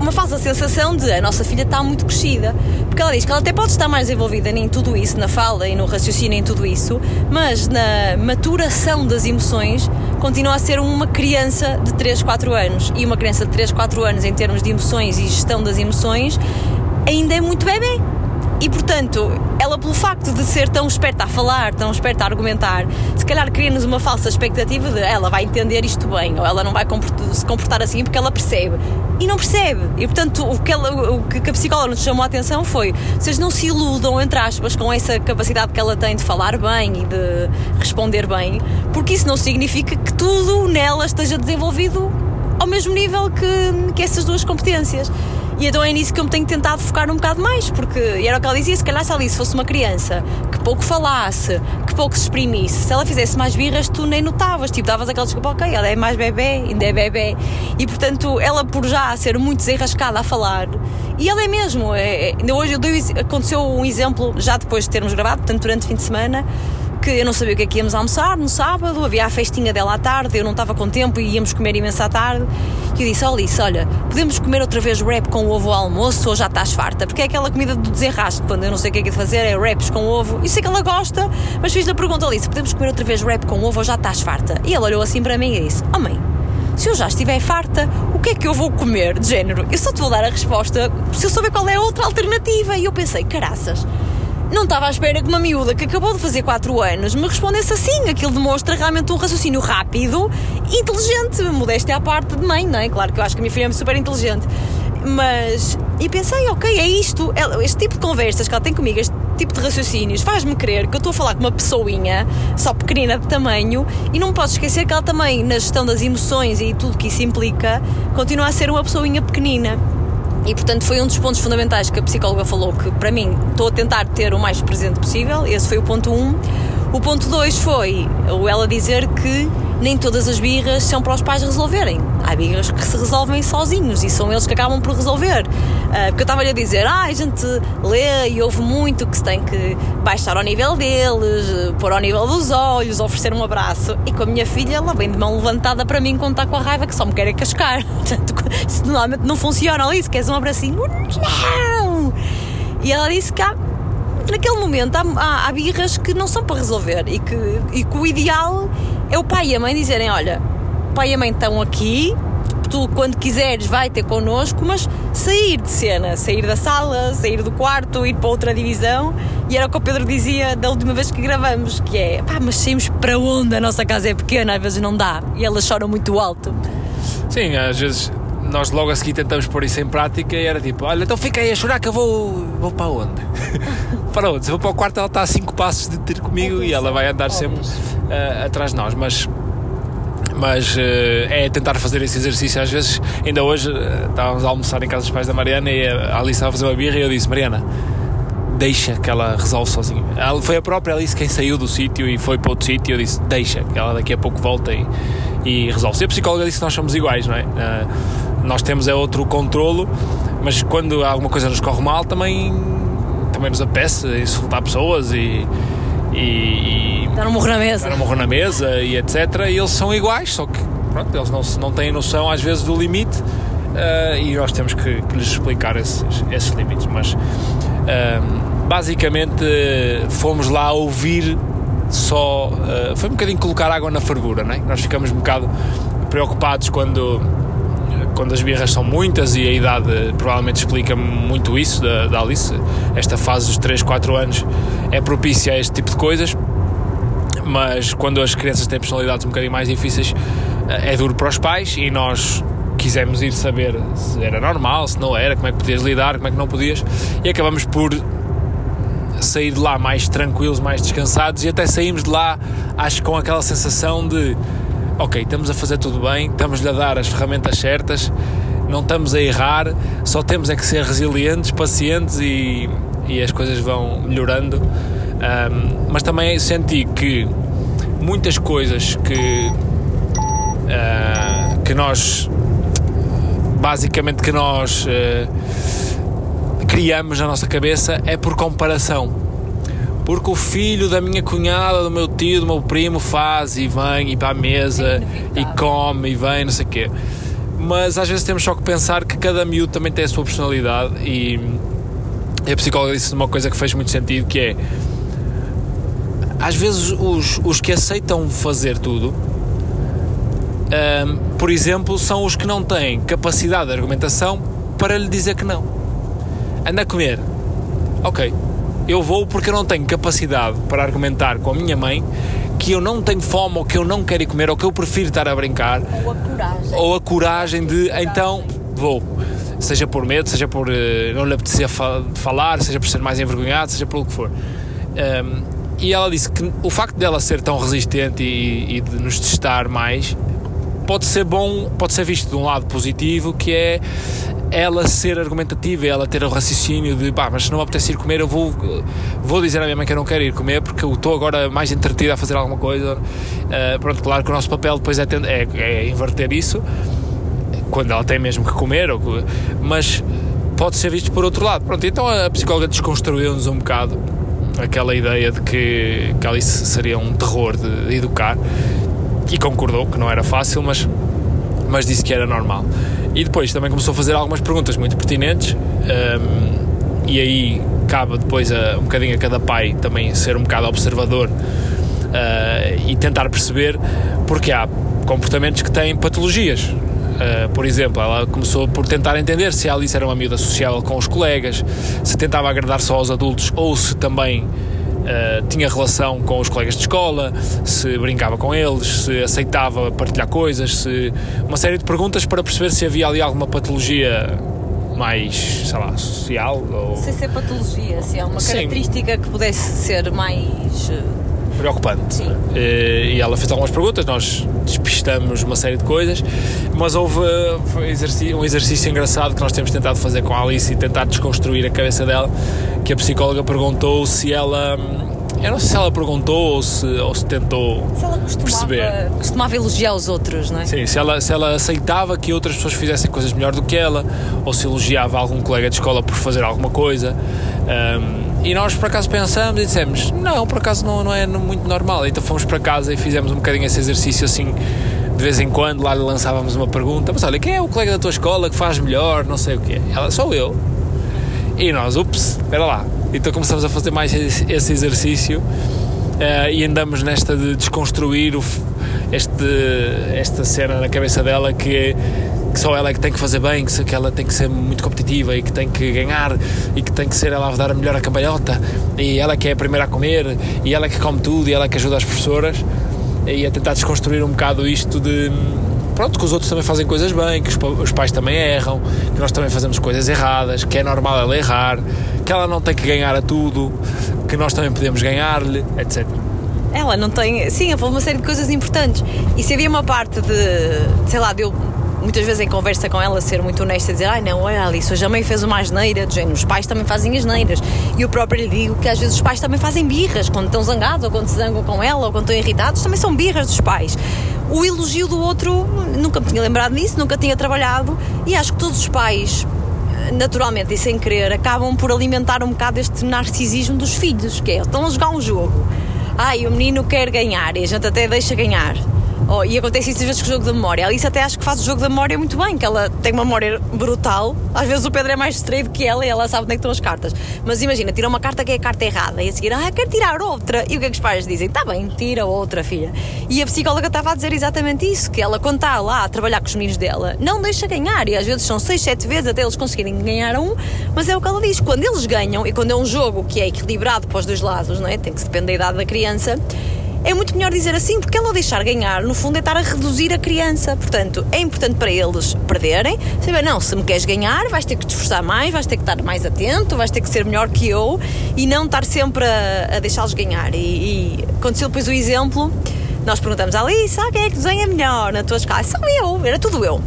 uma falsa sensação de a nossa filha está muito crescida. Porque ela diz que ela até pode estar mais envolvida em tudo isso, na fala e no raciocínio em tudo isso, mas na maturação das emoções continua a ser uma criança de 3, 4 anos. E uma criança de 3, 4 anos em termos de emoções e gestão das emoções ainda é muito bebê. E portanto, ela, pelo facto de ser tão esperta a falar, tão esperta a argumentar, se calhar cria-nos uma falsa expectativa de ela vai entender isto bem, ou ela não vai se comportar assim porque ela percebe. E não percebe. E portanto, o que, ela, o que a psicóloga nos chamou a atenção foi: vocês não se iludam, entre aspas, com essa capacidade que ela tem de falar bem e de responder bem, porque isso não significa que tudo nela esteja desenvolvido ao mesmo nível que, que essas duas competências. E então é nisso que eu me tenho tentado focar um bocado mais, porque era o que ela dizia: se calhar se Alice fosse uma criança que pouco falasse, que pouco se exprimisse, se ela fizesse mais birras, tu nem notavas, tipo, davas aquela desculpa, ok, ela é mais bebê, ainda é bebê. E portanto, ela por já ser muito desenrascada a falar, e ela é mesmo, é, é, hoje eu dei, aconteceu um exemplo, já depois de termos gravado, portanto, durante o fim de semana que eu não sabia o que é que íamos almoçar no sábado, havia a festinha dela à tarde, eu não estava com tempo e íamos comer imenso à tarde. E eu disse: oh, Alice, olha, podemos comer outra vez wrap com ovo ao almoço ou já estás farta? Porque é aquela comida do desenrasco, quando eu não sei o que é que é de fazer, é wraps com ovo. E sei que ela gosta, mas fiz-lhe a pergunta: Alice, podemos comer outra vez wrap com ovo ou já estás farta? E ela olhou assim para mim e disse: Oh, mãe, se eu já estiver farta, o que é que eu vou comer? De género, eu só te vou dar a resposta se eu souber qual é a outra alternativa. E eu pensei: caraças não estava à espera que uma miúda que acabou de fazer 4 anos me respondesse assim. Aquilo demonstra realmente um raciocínio rápido e inteligente. Modéstia à parte de mãe, não é? Claro que eu acho que a minha filha é super inteligente. Mas. E pensei, ok, é isto. Este tipo de conversas que ela tem comigo, este tipo de raciocínios, faz-me crer que eu estou a falar com uma pessoinha, só pequenina de tamanho, e não posso esquecer que ela também, na gestão das emoções e tudo que isso implica, continua a ser uma pessoinha pequenina. E portanto foi um dos pontos fundamentais que a psicóloga falou que para mim estou a tentar ter o mais presente possível. Esse foi o ponto 1. Um. O ponto 2 foi ela dizer que nem todas as birras são para os pais resolverem. Há birras que se resolvem sozinhos e são eles que acabam por resolver. Uh, porque eu estava-lhe a dizer, ah, a gente lê e ouve muito que se tem que baixar ao nível deles, pôr ao nível dos olhos, oferecer um abraço. E com a minha filha, ela vem de mão levantada para mim quando está com a raiva que só me quer é cascar. [LAUGHS] Portanto, normalmente não funciona ali, se queres um abracinho, não! E ela disse que há naquele momento há, há, há, birras que não são para resolver e que, e que o ideal é o pai e a mãe dizerem: Olha, pai e a mãe estão aqui, tu quando quiseres vai ter connosco, mas sair de cena, sair da sala, sair do quarto, ir para outra divisão. E era o que o Pedro dizia da última vez que gravamos: que é pá, mas saímos para onde? A nossa casa é pequena, às vezes não dá. E elas choram muito alto. Sim, às vezes nós logo a seguir tentamos pôr isso em prática e era tipo, olha, então fica aí a chorar que eu vou, vou para onde? [LAUGHS] para onde? Se vou para o quarto ela está a 5 passos de ter comigo e ela vai andar sempre uh, atrás de nós, mas mas uh, é tentar fazer esse exercício às vezes, ainda hoje uh, estávamos a almoçar em casa dos pais da Mariana e a Alice estava a fazer uma birra e eu disse, Mariana deixa que ela resolve sozinha. Ela foi a própria Alice quem saiu do sítio e foi para outro sítio. Eu disse: deixa, que ela daqui a pouco volta e, e resolve. E a psicóloga disse que nós somos iguais, não é? Uh, nós temos é outro controlo, mas quando alguma coisa nos corre mal também, também nos apetece insultar pessoas e. e, dar um morro na mesa. Dar um morro na mesa e etc. E eles são iguais, só que pronto, eles não, não têm noção às vezes do limite uh, e nós temos que, que lhes explicar esses, esses limites. Mas uh, basicamente fomos lá ouvir só. Uh, foi um bocadinho colocar água na fervura, não é? Nós ficamos um bocado preocupados quando quando as birras são muitas e a idade provavelmente explica muito isso da, da Alice, esta fase dos 3, 4 anos é propícia a este tipo de coisas, mas quando as crianças têm personalidades um bocadinho mais difíceis é duro para os pais e nós quisemos ir saber se era normal, se não era, como é que podias lidar, como é que não podias, e acabamos por sair de lá mais tranquilos, mais descansados, e até saímos de lá, acho com aquela sensação de ok, estamos a fazer tudo bem, estamos-lhe a dar as ferramentas certas, não estamos a errar, só temos é que ser resilientes, pacientes e, e as coisas vão melhorando. Um, mas também senti que muitas coisas que, uh, que nós basicamente que nós uh, criamos na nossa cabeça é por comparação porque o filho da minha cunhada, do meu tio, do meu primo faz e vem e para a mesa e come e vem, não sei o quê. Mas às vezes temos só que pensar que cada miúdo também tem a sua personalidade e a psicóloga disse uma coisa que fez muito sentido que é às vezes os, os que aceitam fazer tudo um, por exemplo, são os que não têm capacidade de argumentação para lhe dizer que não. Anda a comer. Ok, eu vou porque eu não tenho capacidade para argumentar com a minha mãe que eu não tenho fome ou que eu não quero ir comer ou que eu prefiro estar a brincar. Ou a coragem. Ou a coragem de, então, vou. Seja por medo, seja por uh, não lhe apetecer fa falar, seja por ser mais envergonhado, seja por o que for. Um, e ela disse que o facto dela ser tão resistente e, e de nos testar mais pode ser bom, pode ser visto de um lado positivo, que é ela ser argumentativa, ela ter o raciocínio de pá, mas se não me apetece ir comer, eu vou, vou dizer à minha mãe que eu não quero ir comer porque eu estou agora mais entretida a fazer alguma coisa. Uh, pronto, claro que o nosso papel depois é, é, é, inverter isso quando ela tem mesmo que comer, ou, mas pode ser visto por outro lado. Pronto, então a psicóloga desconstruiu-nos um bocado aquela ideia de que, que seria um terror de, de educar e concordou que não era fácil, mas, mas disse que era normal. E depois também começou a fazer algumas perguntas muito pertinentes, um, e aí cabe depois a, um bocadinho a cada pai também ser um bocado observador uh, e tentar perceber porque há comportamentos que têm patologias. Uh, por exemplo, ela começou por tentar entender se a Alice era uma miúda social com os colegas, se tentava agradar só aos adultos ou se também Uh, tinha relação com os colegas de escola, se brincava com eles, se aceitava partilhar coisas, se uma série de perguntas para perceber se havia ali alguma patologia mais, sei lá, social ou... Sem ser patologia, se é uma Sim. característica que pudesse ser mais eh, preocupante. Sim. E ela fez algumas perguntas, nós despistamos uma série de coisas, mas houve um exercício engraçado que nós temos tentado fazer com a Alice e tentar desconstruir a cabeça dela, que a psicóloga perguntou se ela eu não sei se ela perguntou ou se, ou se tentou se ela costumava, perceber. costumava elogiar os outros, não é? Sim, se ela, se ela aceitava que outras pessoas fizessem coisas melhor do que ela, ou se elogiava algum colega de escola por fazer alguma coisa. Um, e nós por acaso pensamos e dissemos: não, por acaso não, não é muito normal. Então fomos para casa e fizemos um bocadinho esse exercício assim. De vez em quando lá lhe lançávamos uma pergunta, mas olha, quem é o colega da tua escola que faz melhor, não sei o quê? Ela, sou eu. E nós, ups, espera lá, então começamos a fazer mais esse exercício uh, e andamos nesta de desconstruir o, este, esta cena na cabeça dela que, que só ela é que tem que fazer bem, que, ela tem que ser muito competitiva e que tem que ganhar e que tem que ser ela a dar a melhor a cambalhota e ela que é a primeira a comer e ela que come tudo e ela que ajuda as professoras e a tentar desconstruir um bocado isto de pronto, que os outros também fazem coisas bem, que os, pais também erram, que nós também fazemos coisas erradas, que é normal ela errar, que ela não tem que ganhar a tudo, que nós também podemos ganhar-lhe, etc. Ela não tem. Sim, ela falou uma série de coisas importantes. E se havia uma parte de, sei lá, de eu muitas vezes em conversa com ela ser muito honesta, dizer ai não, olha Alice, hoje a mãe fez uma asneira, do género, os pais também fazem asneiras. E eu próprio lhe digo que às vezes os pais também fazem birras, quando estão zangados, ou quando se zangam com ela, ou quando estão irritados, também são birras dos pais o elogio do outro, nunca me tinha lembrado disso, nunca tinha trabalhado e acho que todos os pais, naturalmente e sem querer, acabam por alimentar um bocado este narcisismo dos filhos, que é, estão a jogar um jogo. Ai, o menino quer ganhar e a gente até deixa ganhar. Oh, e acontece isso às vezes com o jogo da memória. A Alice até acho que faz o jogo da memória muito bem, que ela tem uma memória brutal. Às vezes o Pedro é mais distraído que ela e ela sabe onde é estão as cartas. Mas imagina, tira uma carta que é a carta errada e a seguir, ah, quero tirar outra. E o que é que os pais dizem? Está bem, tira outra, filha. E a psicóloga estava a dizer exatamente isso, que ela, quando está lá a trabalhar com os meninos dela, não deixa ganhar. E às vezes são seis, sete vezes até eles conseguirem ganhar um, mas é o que ela diz. Quando eles ganham, e quando é um jogo que é equilibrado para os dois lados, não é? Tem que se depender da idade da criança é muito melhor dizer assim, porque ela deixar ganhar, no fundo, é estar a reduzir a criança. Portanto, é importante para eles perderem, saber, não, se me queres ganhar, vais ter que te esforçar mais, vais ter que estar mais atento, vais ter que ser melhor que eu e não estar sempre a, a deixá-los ganhar. E, e aconteceu depois o exemplo, nós perguntamos à Alice, ah, quem é que desenha melhor na tua escola? Sou eu, era tudo eu.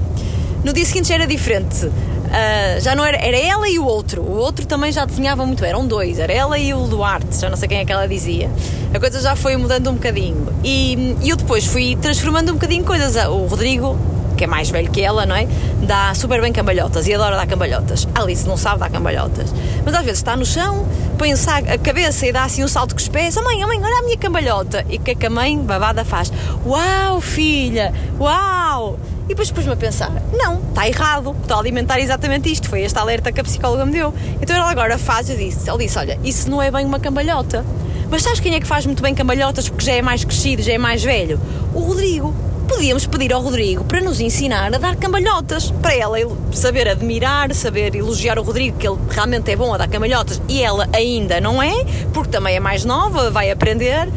No dia seguinte já era diferente. Uh, já não era, era ela e o outro. O outro também já desenhava muito, eram dois, era ela e o Duarte, já não sei quem é que ela dizia. A coisa já foi mudando um bocadinho. E, eu depois fui transformando um bocadinho coisas. O Rodrigo, que é mais velho que ela, não é? Dá super bem cambalhotas e adora dar cambalhotas. A Alice não sabe dar cambalhotas. Mas às vezes está no chão, põe a cabeça e dá assim um salto com os pés. Oh mãe, oh mãe, olha a minha cambalhota. E o que é que a mãe babada faz? Uau, filha! Uau! E depois pus-me a pensar: não, está errado, estou a alimentar exatamente isto. Foi esta alerta que a psicóloga me deu. Então ela agora faz, eu disse: ele disse, olha, isso não é bem uma cambalhota. Mas sabes quem é que faz muito bem cambalhotas porque já é mais crescido, já é mais velho? O Rodrigo. Podíamos pedir ao Rodrigo para nos ensinar a dar cambalhotas, para ela saber admirar, saber elogiar o Rodrigo, que ele realmente é bom a dar cambalhotas e ela ainda não é, porque também é mais nova, vai aprender.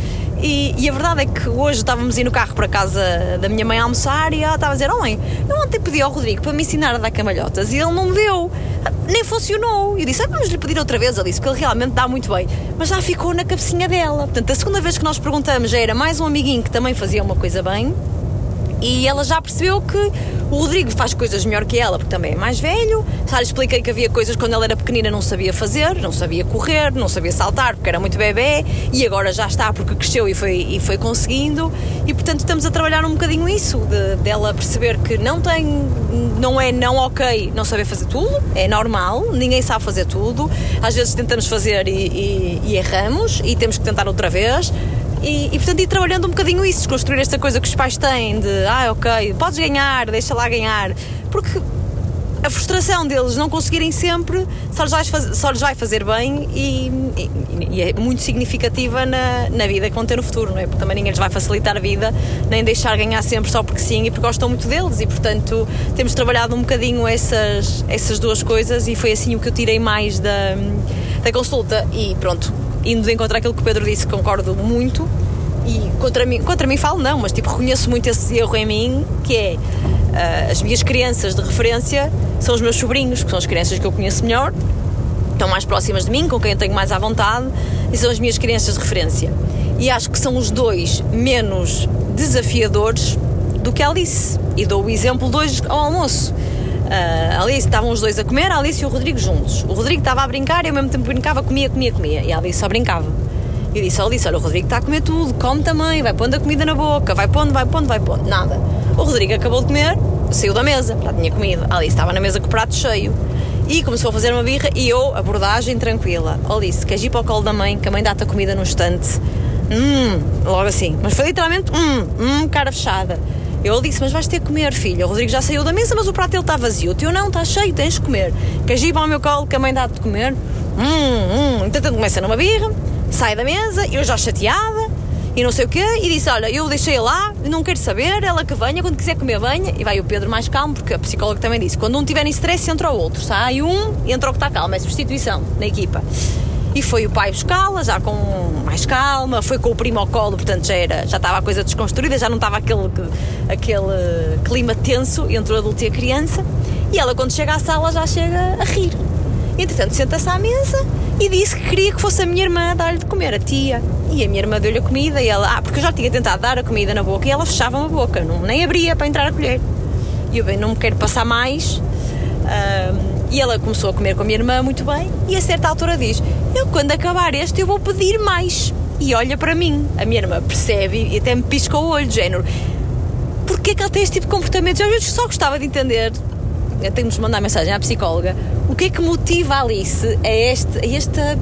E, e, a verdade é que hoje estávamos ir no carro para casa da minha mãe a almoçar e ela estava a dizer: Oh mãe, eu ontem pedi ao Rodrigo para me ensinar a dar camalhotas e ele não me deu, nem funcionou. E eu disse: ah, Vamos lhe pedir outra vez. Ele disse: Porque ele realmente dá muito bem, mas já ficou na cabecinha dela. Portanto, a segunda vez que nós perguntamos já era mais um amiguinho que também fazia uma coisa bem e ela já percebeu que o Rodrigo faz coisas melhor que ela, porque também é mais velho. Já lhe expliquei que havia coisas quando ela era pequenina não sabia fazer, não sabia correr, não sabia saltar, porque era muito bebê, e agora já está porque cresceu e foi, e foi conseguindo. E portanto estamos a trabalhar um bocadinho isso, de, dela perceber que não tem, não é não ok não saber fazer tudo, é normal, ninguém sabe fazer tudo. Às vezes tentamos fazer e, e, e erramos, e temos que tentar outra vez e, e, portanto ir trabalhando um bocadinho isso, desconstruir esta coisa que os pais têm de ah, ok, podes ganhar, deixa lá ganhar. Porque a frustração deles não conseguirem sempre só lhes vai fazer, só lhes vai fazer bem e, e, e, é muito significativa na, na vida que vão ter no futuro, não é? Porque também ninguém lhes vai facilitar a vida, nem deixar ganhar sempre só porque sim e porque gostam muito deles e portanto temos trabalhado um bocadinho essas, essas duas coisas e foi assim o que eu tirei mais da, da consulta e pronto, indo de encontrar aquilo que o Pedro disse, concordo muito. E contra mim, contra mim falo não, mas tipo, reconheço muito esse erro em mim, que é uh, as minhas crianças de referência são os meus sobrinhos, que são as crianças que eu conheço melhor, estão mais próximas de mim, com quem eu tenho mais à vontade, e são as minhas crianças de referência. E acho que são os dois menos desafiadores do que Alice. E dou o exemplo hoje ao almoço. Uh, Alice, estavam os dois a comer, a Alice e o Rodrigo juntos. O Rodrigo estava a brincar e ao mesmo tempo brincava, comia, comia, comia. E a Alice só brincava. E eu disse, Alice, olha, o Rodrigo está a comer tudo, come também, vai pondo a comida na boca, vai pondo, vai pondo, vai pondo. Nada. O Rodrigo acabou de comer, saiu da mesa, já tinha comido. A Alice estava na mesa com o prato cheio. E começou a fazer uma birra e eu, abordagem tranquila. Alice, queres ir para o colo da mãe, que a mãe dá-te a comida num instante? Hum, logo assim. Mas foi literalmente, hum, hum, cara fechada. Eu disse, mas vais ter que comer, filho. O Rodrigo já saiu da mesa, mas o prato dele está vazio. O teu não, está cheio, tens de comer. Queres ir para o meu colo que a mãe dá-te de comer? Hum, hum. Então começa numa birra, sai da mesa, eu já chateada e não sei o quê, e disse: Olha, eu deixei lá, não quero saber, ela que venha, quando quiser comer, venha. E vai o Pedro mais calmo, porque a psicóloga também disse: Quando um tiver em stress, entra o outro. Sai um, entra o que está calmo, é substituição na equipa. E foi o pai buscá-la, já com mais calma, foi com o primo ao colo, portanto já, era, já estava a coisa desconstruída, já não estava aquele, aquele clima tenso entre o adulto e a criança. E ela, quando chega à sala, já chega a rir. Entretanto, senta-se à mesa e disse que queria que fosse a minha irmã dar-lhe de comer, a tia. E a minha irmã deu-lhe a comida e ela, ah, porque eu já tinha tentado dar a comida na boca e ela fechava a boca, não, nem abria para entrar a colher. E eu, bem, não me quero passar mais. Um, e ela começou a comer com a minha irmã muito bem e a certa altura diz: Eu quando acabar este eu vou pedir mais. E olha para mim. A minha irmã percebe e até me pisca o olho, género. Porquê que ela tem este tipo de comportamento? Eu só gostava de entender. Eu tenho de mandar mensagem à psicóloga. O que é que motiva a Alice a, este, a esta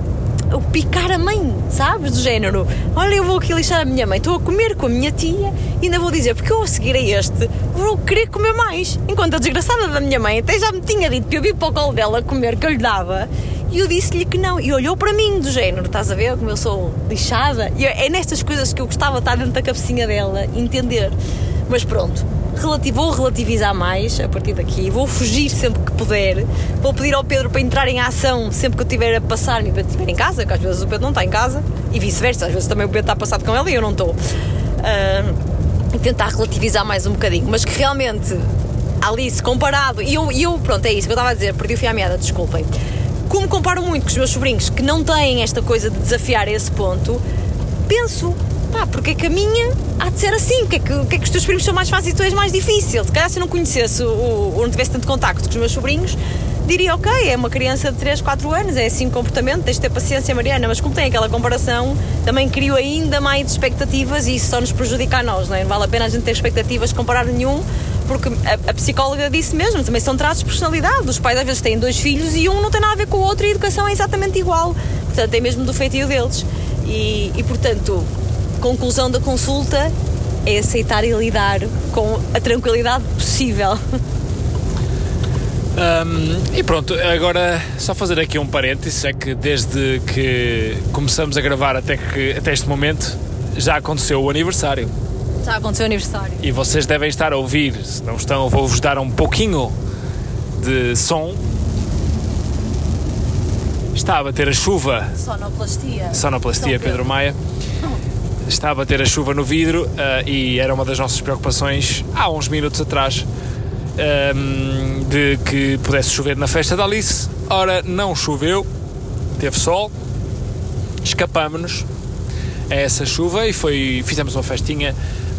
o picar a mãe, sabes? Do género, olha, eu vou aqui lixar a minha mãe, estou a comer com a minha tia e ainda vou dizer, porque eu a seguir a este vou querer comer mais. Enquanto a desgraçada da minha mãe até já me tinha dito que eu vi para o colo dela comer que eu lhe dava e eu disse-lhe que não. E olhou para mim do género, estás a ver como eu sou lixada? E é nestas coisas que eu gostava de estar dentro da cabecinha dela, entender. Mas pronto, relati- vou relativizar mais a partir daqui, vou fugir sempre que puder, vou pedir ao Pedro para entrar em ação sempre que eu estiver a passar e eu estiver em casa, que às vezes o Pedro não está em casa, e vice-versa, às vezes também o Pedro está passado com ele e eu não estou. E tentar relativizar mais um bocadinho, mas que realmente Alice comparado, e eu, eu pronto, é isso que eu estava a dizer, perdi o fio à meada, desculpem. Como comparo muito com os meus sobrinhos que não têm esta coisa de desafiar esse ponto, penso, pá, porque é que a minha há de ser assim? Porque é que, porque é que os teus primos são mais fáceis e tu és mais difícil? Se calhar se eu não conhecesse ou não tivesse tanto contacto com os meus sobrinhos, diria, ok, é uma criança de 3, 4 anos, é assim o comportamento, tens de ter paciência, Mariana, mas como tem aquela comparação, também crio ainda mais expectativas e isso só nos prejudica a nós, não é? Não vale a pena a gente ter expectativas comparar nenhum, porque a, a psicóloga disse mesmo, também são traços de personalidade. Os pais às vezes têm dois filhos e um não tem nada a ver com o outro e a educação é exatamente igual. Portanto, é mesmo do feitio deles. E, e portanto, conclusão da consulta é aceitar e lidar com a tranquilidade possível. Um, e pronto, agora só fazer aqui um parênteses, é que desde que começamos a gravar até, que, até este momento já aconteceu o aniversário. Já aconteceu o aniversário. E vocês devem estar a ouvir, se não estão, vou-vos dar um pouquinho de som. Está a bater a chuva, Sonoplastia. sonoplastia Pedro Maia. Está a bater a chuva no vidro ah, e era uma das nossas preocupações há uns minutos atrás ahm, de que pudesse chover na festa da Alice. Ora, não choveu, teve sol, escapamos-nos a essa chuva e foi, fizemos uma festinha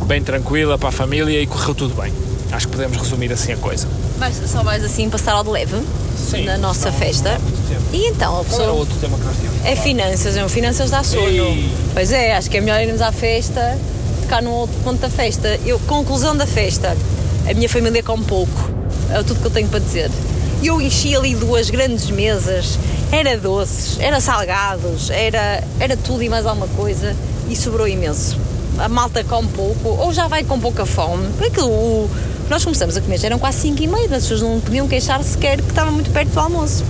bem tranquila para a família e correu tudo bem. Acho que podemos resumir assim a coisa. Mas só vais assim passar ao de leve Sim, na nossa festa. E então, a Qual era o pessoa. outro tema que nós tínhamos? É finanças, é um finanças dá sono. Ei. Pois é, acho que é melhor irmos à festa, tocar num outro ponto da festa. Eu, conclusão da festa, a minha família come pouco. É tudo que eu tenho para dizer. Eu enchi ali duas grandes mesas, era doces, era salgados, era, era tudo e mais alguma coisa e sobrou imenso. A malta come pouco, ou já vai com pouca fome. Aquilo, o- nós começamos a comer, já eram quase 5 e meia, as pessoas não podiam queixar sequer que estava muito perto do almoço.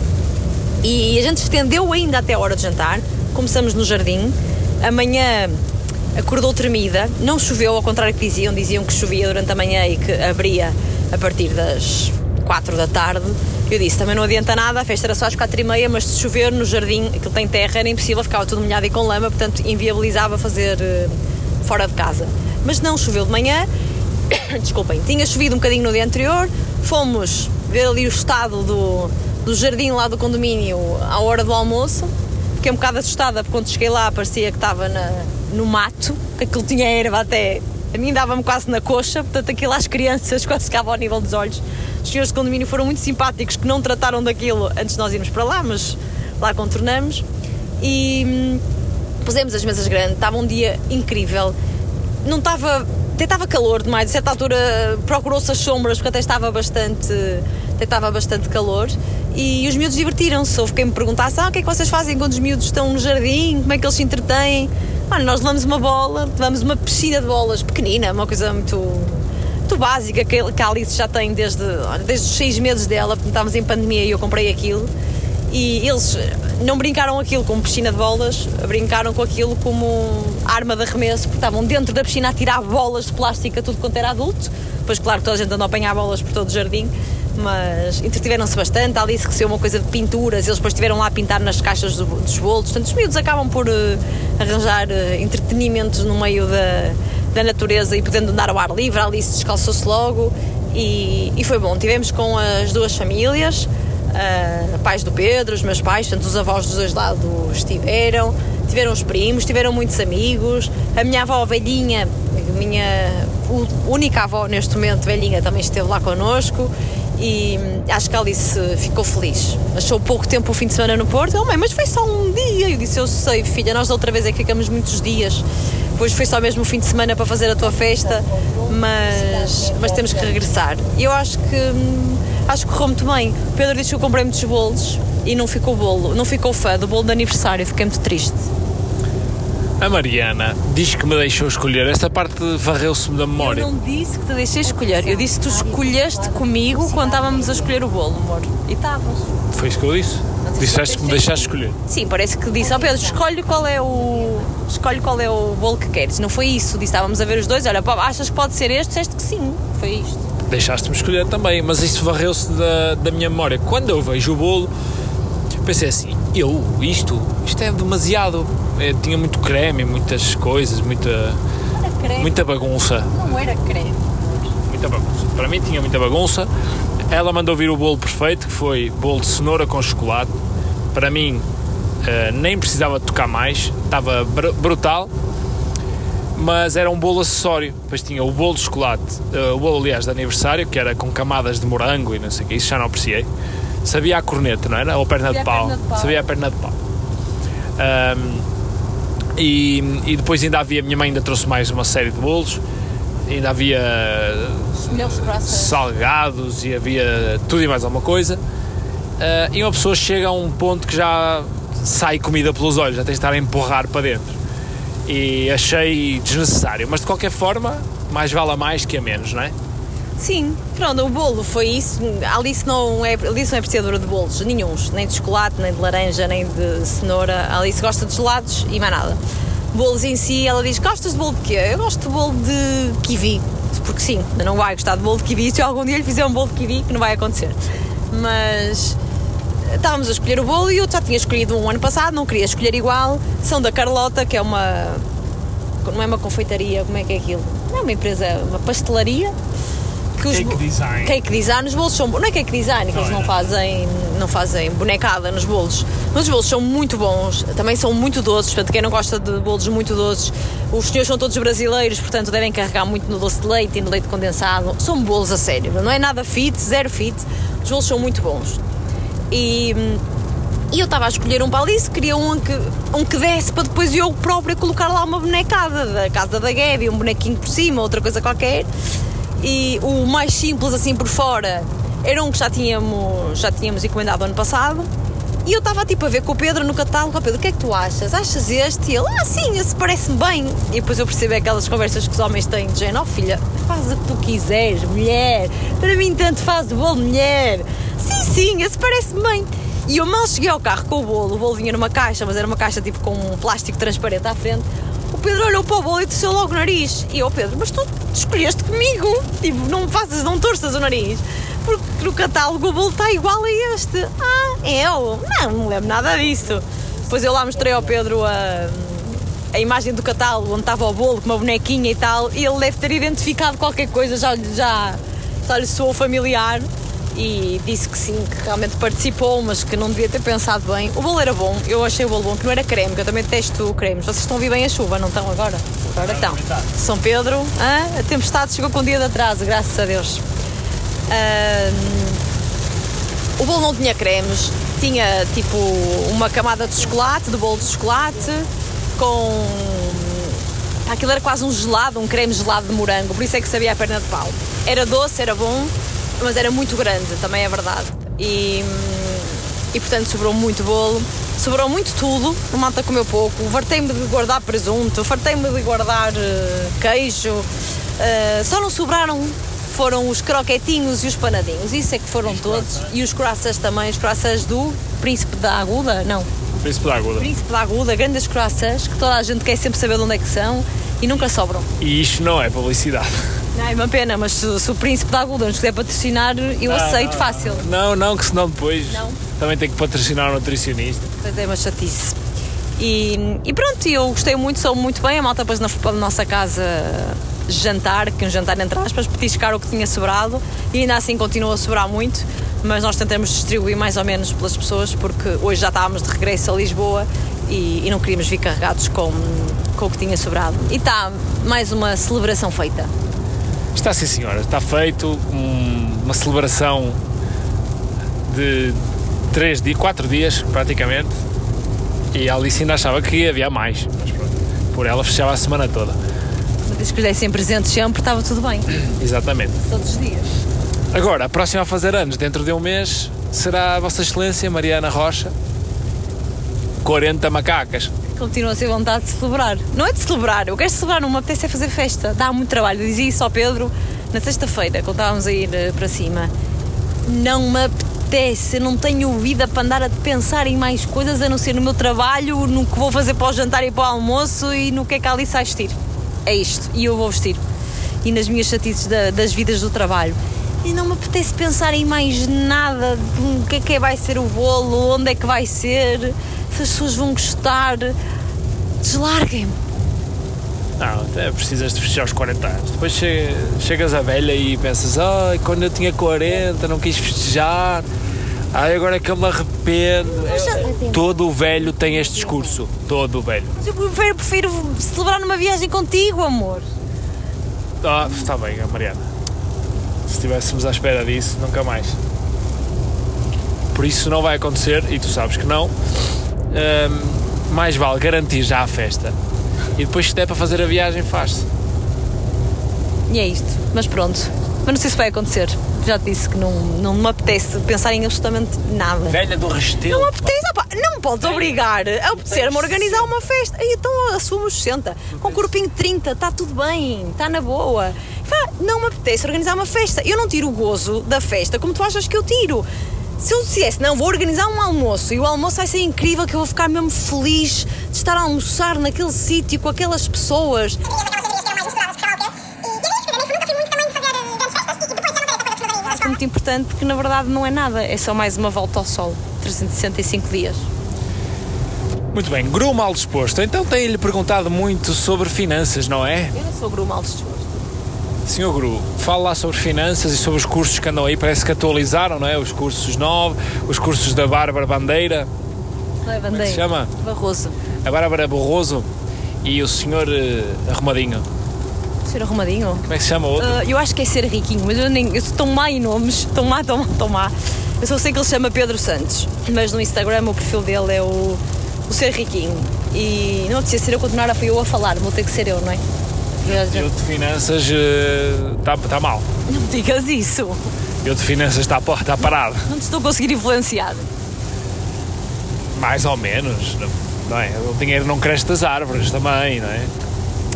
E a gente estendeu ainda até a hora de jantar. Começamos no jardim. Amanhã acordou tremida. Não choveu, ao contrário que diziam. Diziam que chovia durante a manhã e que abria a partir das 4 da tarde. Eu disse, também não adianta nada, a festa era só às 4 e meia, mas se chover no jardim, aquilo tem terra, era impossível, ficava tudo molhado e com lama, portanto inviabilizava fazer eh, fora de casa. Mas não choveu de manhã, [COUGHS] desculpem, tinha chovido um bocadinho no dia anterior, fomos ver ali o estado do, do jardim lá do condomínio à hora do almoço. Fiquei um bocado assustada porque quando cheguei lá parecia que estava na- no mato, que aquilo tinha erva até. A mim dava-me quase na coxa, portanto aquilo às crianças [LAUGHS] quase ficava ao nível dos olhos. Os senhores de condomínio foram muito simpáticos que não trataram daquilo antes de nós irmos para lá, mas lá contornamos. E hum, pusemos as mesas grandes, estava um dia incrível. Não estava. Até estava calor demais, a certa altura procurou-se as sombras porque até estava bastante, estava bastante calor e os miúdos divertiram-se. Houve quem me perguntasse: ah, o que é que vocês fazem quando os miúdos estão no jardim? Como é que eles se entretêm? Olha, nós levamos uma bola, levamos uma piscina de bolas pequenina, uma coisa muito, muito básica que a Alice já tem desde, desde os seis meses dela, porque estávamos em pandemia e eu comprei aquilo. E eles não brincaram aquilo como piscina de bolas, brincaram com aquilo como arma de arremesso, porque estavam dentro da piscina a tirar bolas de plástico a tudo quanto era adulto. Pois, claro, toda a gente andou a apanhar bolas por todo o jardim, mas entretiveram-se bastante. A Alice recebeu uma coisa de pinturas, eles depois estiveram lá a pintar nas caixas do- dos bolos. Portanto, os miúdos acabam por eh, arranjar eh, entretenimentos no meio da, da natureza e podendo andar ao ar livre. A Alice descalçou-se logo e, e foi bom. Tivemos com as duas famílias. Uh, pais do Pedro, os meus pais, portanto, os avós dos dois lados estiveram, tiveram os primos, tiveram muitos amigos. A minha avó velhinha, minha única avó neste momento, velhinha, também esteve lá connosco e acho que a Alice ficou feliz. Achou pouco tempo o fim de semana no Porto. Oh, mãe, mas foi só um dia. Eu disse: Eu sei, filha, nós da outra vez é que ficamos muitos dias. Depois foi só mesmo o fim de semana para fazer a tua festa, mas, mas temos que regressar. E eu acho que hum, acho que correu muito bem. Pedro disse que eu comprei muitos bolos e não ficou bolo, não ficou fã do bolo de aniversário, fiquei muito triste. A Mariana diz que me deixou escolher. Esta parte varreu-se-me da memória. Eu não disse que te deixei escolher, eu disse que tu escolheste comigo quando estávamos a escolher o bolo, amor. E estavas. Foi isso que eu disse. Disseste que me deixaste escolher. Sim, parece que disse ao Pedro, escolhe qual é o. Escolhe qual é o bolo que queres. Não foi isso. Disse, estávamos a ver os dois, olha, pá, achas que pode ser este? Disseste que sim. Foi isto. Deixaste-me escolher também, mas isso varreu-se da, da minha memória. Quando eu vejo o bolo, pensei assim, eu, isto, isto é demasiado. É, tinha muito creme, muitas coisas, muita, Era creme. muita bagunça. Não era creme. Muita bagunça. Para mim tinha muita bagunça. Ela mandou vir o bolo perfeito, que foi bolo de cenoura com chocolate. Para mim, eh, nem precisava tocar mais, estava br- brutal. Mas era um bolo acessório. Depois tinha o bolo de chocolate, eh, o bolo, aliás, de aniversário, que era com camadas de morango e não sei o que, isso já não apreciei. Sabia a corneta, não era? Ou perna de a pau. perna de pau. Sabia a perna de pau. Ahm, e, e depois ainda havia, a minha mãe ainda trouxe mais uma série de bolos. Ainda havia salgados e havia tudo e mais alguma coisa. Ah, e uma pessoa chega a um ponto que já sai comida pelos olhos, já tem de estar a empurrar para dentro. E achei desnecessário, mas de qualquer forma, mais vale a mais que a menos, não é? Sim, pronto, o bolo foi isso. A Alice não é, Alice não é apreciadora de bolos, nenhuns, nem de chocolate, nem de laranja, nem de cenoura. A Alice gosta de gelados e mais nada. Bolos em si, ela diz: Gostas de bolo de quê? Eu gosto de bolo de kiwi. Porque sim, não vai gostar de bolo de kiwi se eu algum dia lhe fizer um bolo de kiwi, que não vai acontecer. Mas estávamos a escolher o bolo e eu já tinha escolhido um ano passado, não queria escolher igual. São da Carlota, que é uma. Não é uma confeitaria, como é que é aquilo? É uma empresa, uma pastelaria. Que os Cake design. Cake design, os bolos são. Não é cake design, que eles não fazem, não fazem bonecada nos bolos. Mas os bolos são muito bons, também são muito doces. Portanto, quem não gosta de bolos muito doces, os senhores são todos brasileiros, portanto, devem carregar muito no doce de leite e no leite condensado. São bolos a sério, não é nada fit, zero fit. Os bolos são muito bons. E. e eu estava a escolher um para a Alice, queria um que, um que desse para depois eu própria colocar lá uma bonecada da casa da Gabi, um bonequinho por cima, outra coisa qualquer. E o mais simples assim por fora era um que já tínhamos, já tínhamos encomendado ano passado. E eu estava tipo a ver com o Pedro no catálogo, "Ó Pedro, o que é que tu achas? Achas este? E ele, ah sim, esse parece-me bem. E depois eu percebi aquelas conversas que os homens têm de género, oh filha, faz o que tu quiseres, mulher. Para mim tanto faz o bolo, mulher. Sim, sim, esse parece-me bem. E eu mal cheguei ao carro com o bolo, o bolo vinha numa caixa, mas era uma caixa tipo com um plástico transparente à frente. O Pedro olhou para o bolo e desceu logo o nariz. E eu, Pedro, mas tu escolheste comigo. Tipo, não faças, não torças o nariz. Porque no catálogo o bolo está igual a este. Ah, eu? Não, não lembro nada disso. Depois eu lá mostrei ao Pedro a, a imagem do catálogo onde estava o bolo com uma bonequinha e tal. E ele deve ter identificado qualquer coisa, já, já, já lhe soou familiar. E disse que sim, que realmente participou, mas que não devia ter pensado bem. O bolo era bom, eu achei o bolo bom, que não era creme, que eu também detesto cremes. Vocês estão a ouvir bem a chuva, não estão agora? Agora estão. São Pedro, hã? a tempestade chegou com um dia de atraso, graças a Deus. O bolo não tinha cremes, tinha tipo uma camada de chocolate, de bolo de chocolate, com. Aquilo era quase um gelado, um creme gelado de morango, por isso é que sabia a perna de pau. Era doce, era bom, mas era muito grande, também é verdade. E, e portanto sobrou muito bolo, sobrou muito tudo, a malta comeu pouco. Fartei-me de guardar presunto, fartei-me de guardar eh, queijo, eh, só não sobraram foram os croquetinhos e os panadinhos, isso é que foram todos. E os croissants também, os croissants do Príncipe da Aguda, não, Príncipe da Aguda. Príncipe da Aguda, grandes croissants que toda a gente quer sempre saber de onde é que são e nunca sobram. E isto não é publicidade. Não, é uma pena, mas se, se o Príncipe da Aguda nos quiser patrocinar, eu aceito fácil. Não, não, que senão depois Não. também tem que patrocinar o nutricionista. Pois é, uma chatice. E, e pronto, eu gostei muito, soube muito bem. A malta depois na, para a nossa casa jantar, que um jantar entre aspas, petiscar o que tinha sobrado e ainda assim continua a sobrar muito, mas nós tentamos distribuir mais ou menos pelas pessoas porque hoje já estávamos de regresso a Lisboa e, e não queríamos vir carregados com, com o que tinha sobrado. E está mais uma celebração feita. Está sim, senhora. Está feito um- uma celebração de três dias, quatro dias, praticamente. E a Alice ainda achava que havia mais. Mas pronto, por ela fechava a semana toda. Se escolhessem presentes sempre, estava tudo bem, [CLEARS THROAT] Exatamente. todos os dias. Agora, a próxima a fazer anos, dentro de um mês, será a Vossa Excelência Mariana Rocha. 40 macacas. Continua a ser vontade de celebrar. Não é de celebrar, eu quero celebrar, não me apetece é fazer festa. Dá muito trabalho. Eu dizia isso ao Pedro na sexta-feira, quando estávamos a ir eh, para cima. Não me apetece eu não tenho vida para andar a pensar em mais coisas a não ser no meu trabalho, no que vou fazer para o jantar e para o almoço e no que é que ali sai vestir. É isto, e eu vou vestir. E nas minhas chatices da- das vidas do trabalho. E não me apetece pensar em mais nada, o que é que vai ser o bolo, onde é que vai ser, se as pessoas vão gostar. Deslarguem-me. Não, até precisas de festejar os 40 anos. Depois che- chegas a velha e pensas, ai, quando eu tinha 40 não quis festejar. Ai, agora é que eu me arrependo. É- Todo o velho tem este discurso. Todo o velho. Mas eu prefiro, prefiro celebrar numa viagem contigo, amor. Ah, está bem, Mariana. Se estivéssemos à espera disso, nunca mais. Por isso não vai acontecer, e tu sabes que não. Mais vale garantir já a festa. E depois, se der para fazer a viagem, faz-se. E é isto. Mas pronto. Mas não sei se vai acontecer. Já te disse que não, não me apetece pensar em absolutamente nada. Velha do Restelo. Não me apetece, opá, não me podes obrigar a apetecer-me a organizar uma festa. Aí então assumo os 60. Com corpinho de 30, está tudo bem, está na boa. Não me apetece organizar uma festa. Eu não tiro o gozo da festa como tu achas que eu tiro. Se eu dissesse, não, vou organizar um almoço e o almoço vai ser incrível, que eu vou ficar mesmo feliz de estar a almoçar naquele sítio com aquelas pessoas. É muito importante porque na verdade não é nada, é só mais uma volta ao sol. 365 dias. Muito bem, Gru mal disposto. Então tem-lhe perguntado muito sobre finanças, não é? Eu não sou gru mal disposto. Senhor Gru, fala lá sobre finanças e sobre os cursos que andam aí. Parece que atualizaram, não é? Os cursos novos, os cursos da Bárbara Bandeira, é como é bandeira? se chama? Barroso. A Bárbara Barroso e o senhor eh, Arrumadinho. Ser arrumadinho? Como é que se chama o outro? Ah, eu acho que é ser riquinho, mas eu nem. Eu sou tão má em nomes. Tão má, tão má, tão má. Eu só sei que ele se chama Pedro Santos, mas no Instagram o perfil dele é o, o ser riquinho. E não precisa ser eu continuar a, eu a falar, vou ter que ser eu, não é? Já- Eu de finanças está tá mal. Não me digas isso. Eu de finanças está tá parado. Não te estou a conseguir influenciar. Mais ou menos. Não é? O dinheiro não cresce das árvores também, não é?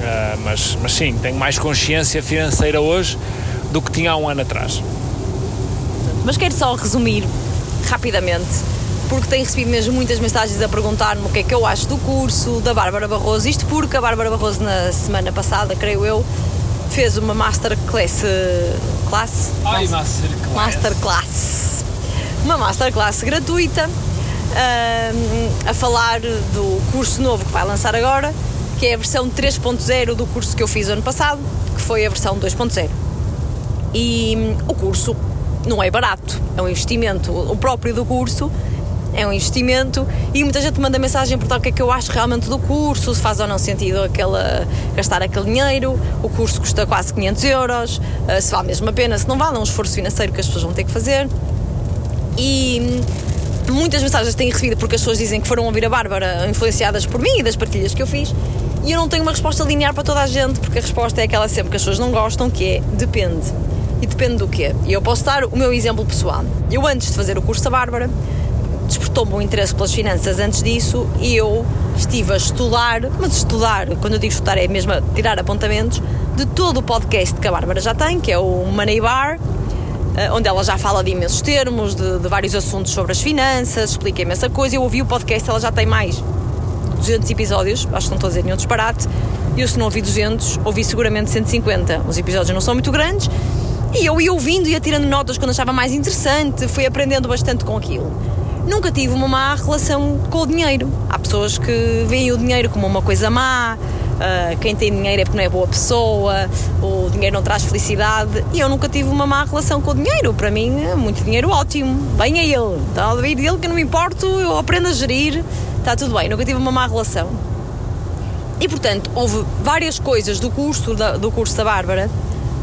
Ah, mas, mas sim, tenho mais consciência financeira hoje do que tinha há um ano atrás. Mas quero só resumir rapidamente, porque tenho recebido mesmo muitas mensagens a perguntar-me o que é que eu acho do curso da Bárbara Barroso. Isto porque a Bárbara Barroso, na semana passada, creio eu, fez uma masterclass. Classe? Ai, masterclass. Masterclass. Uma masterclass gratuita ahm, a falar do curso novo que vai lançar agora, que é a versão 3.0 do curso que eu fiz ano passado, que foi a versão 2.0. E hum, o curso não é barato, é um investimento. O próprio do curso é um investimento e muita gente manda mensagem por tal o que é que eu acho realmente do curso, se faz ou não sentido aquela, gastar aquele dinheiro. O curso custa quase 500 euros, eh, se vale mesmo a pena, se não vale, é um esforço financeiro que as pessoas vão ter que fazer. E hum, muitas mensagens têm recebido porque as pessoas dizem que foram ouvir a Bárbara influenciadas por mim e das partilhas que eu fiz. E eu não tenho uma resposta linear para toda a gente, porque a resposta é aquela sempre que as pessoas não gostam, que é depende. E depende do quê? E eu posso dar o meu exemplo pessoal. Eu, antes de fazer o curso da Bárbara, despertou-me o interesse pelas finanças antes disso e eu estive a estudar, mas estudar, quando eu digo estudar é mesmo tirar apontamentos, de todo o podcast que a Bárbara já tem, que é o Money Bar, eh, onde ela já fala de imensos termos, de, de vários assuntos sobre as finanças, explica imensa coisa. Eu ouvi o podcast, ela já tem mais de 200 episódios, acho que não estou a dizer nenhum disparate. Eu, se não ouvi 200, ouvi seguramente 150. Os episódios não são muito grandes. E eu ia ouvindo, ia tirando notas quando achava mais interessante, fui aprendendo bastante com aquilo. Nunca tive uma má relação com o dinheiro. Há pessoas que veem o dinheiro como uma coisa má, ah, quem tem dinheiro é porque não é boa pessoa, o dinheiro não traz felicidade. E eu nunca tive uma má relação com o dinheiro. Para mim, muito dinheiro ótimo. Bem a ele. Está a vir dele que não me importo, eu aprendo a gerir, está tudo bem. Nunca tive uma má relação. E portanto, houve várias coisas do curso da, do curso da Bárbara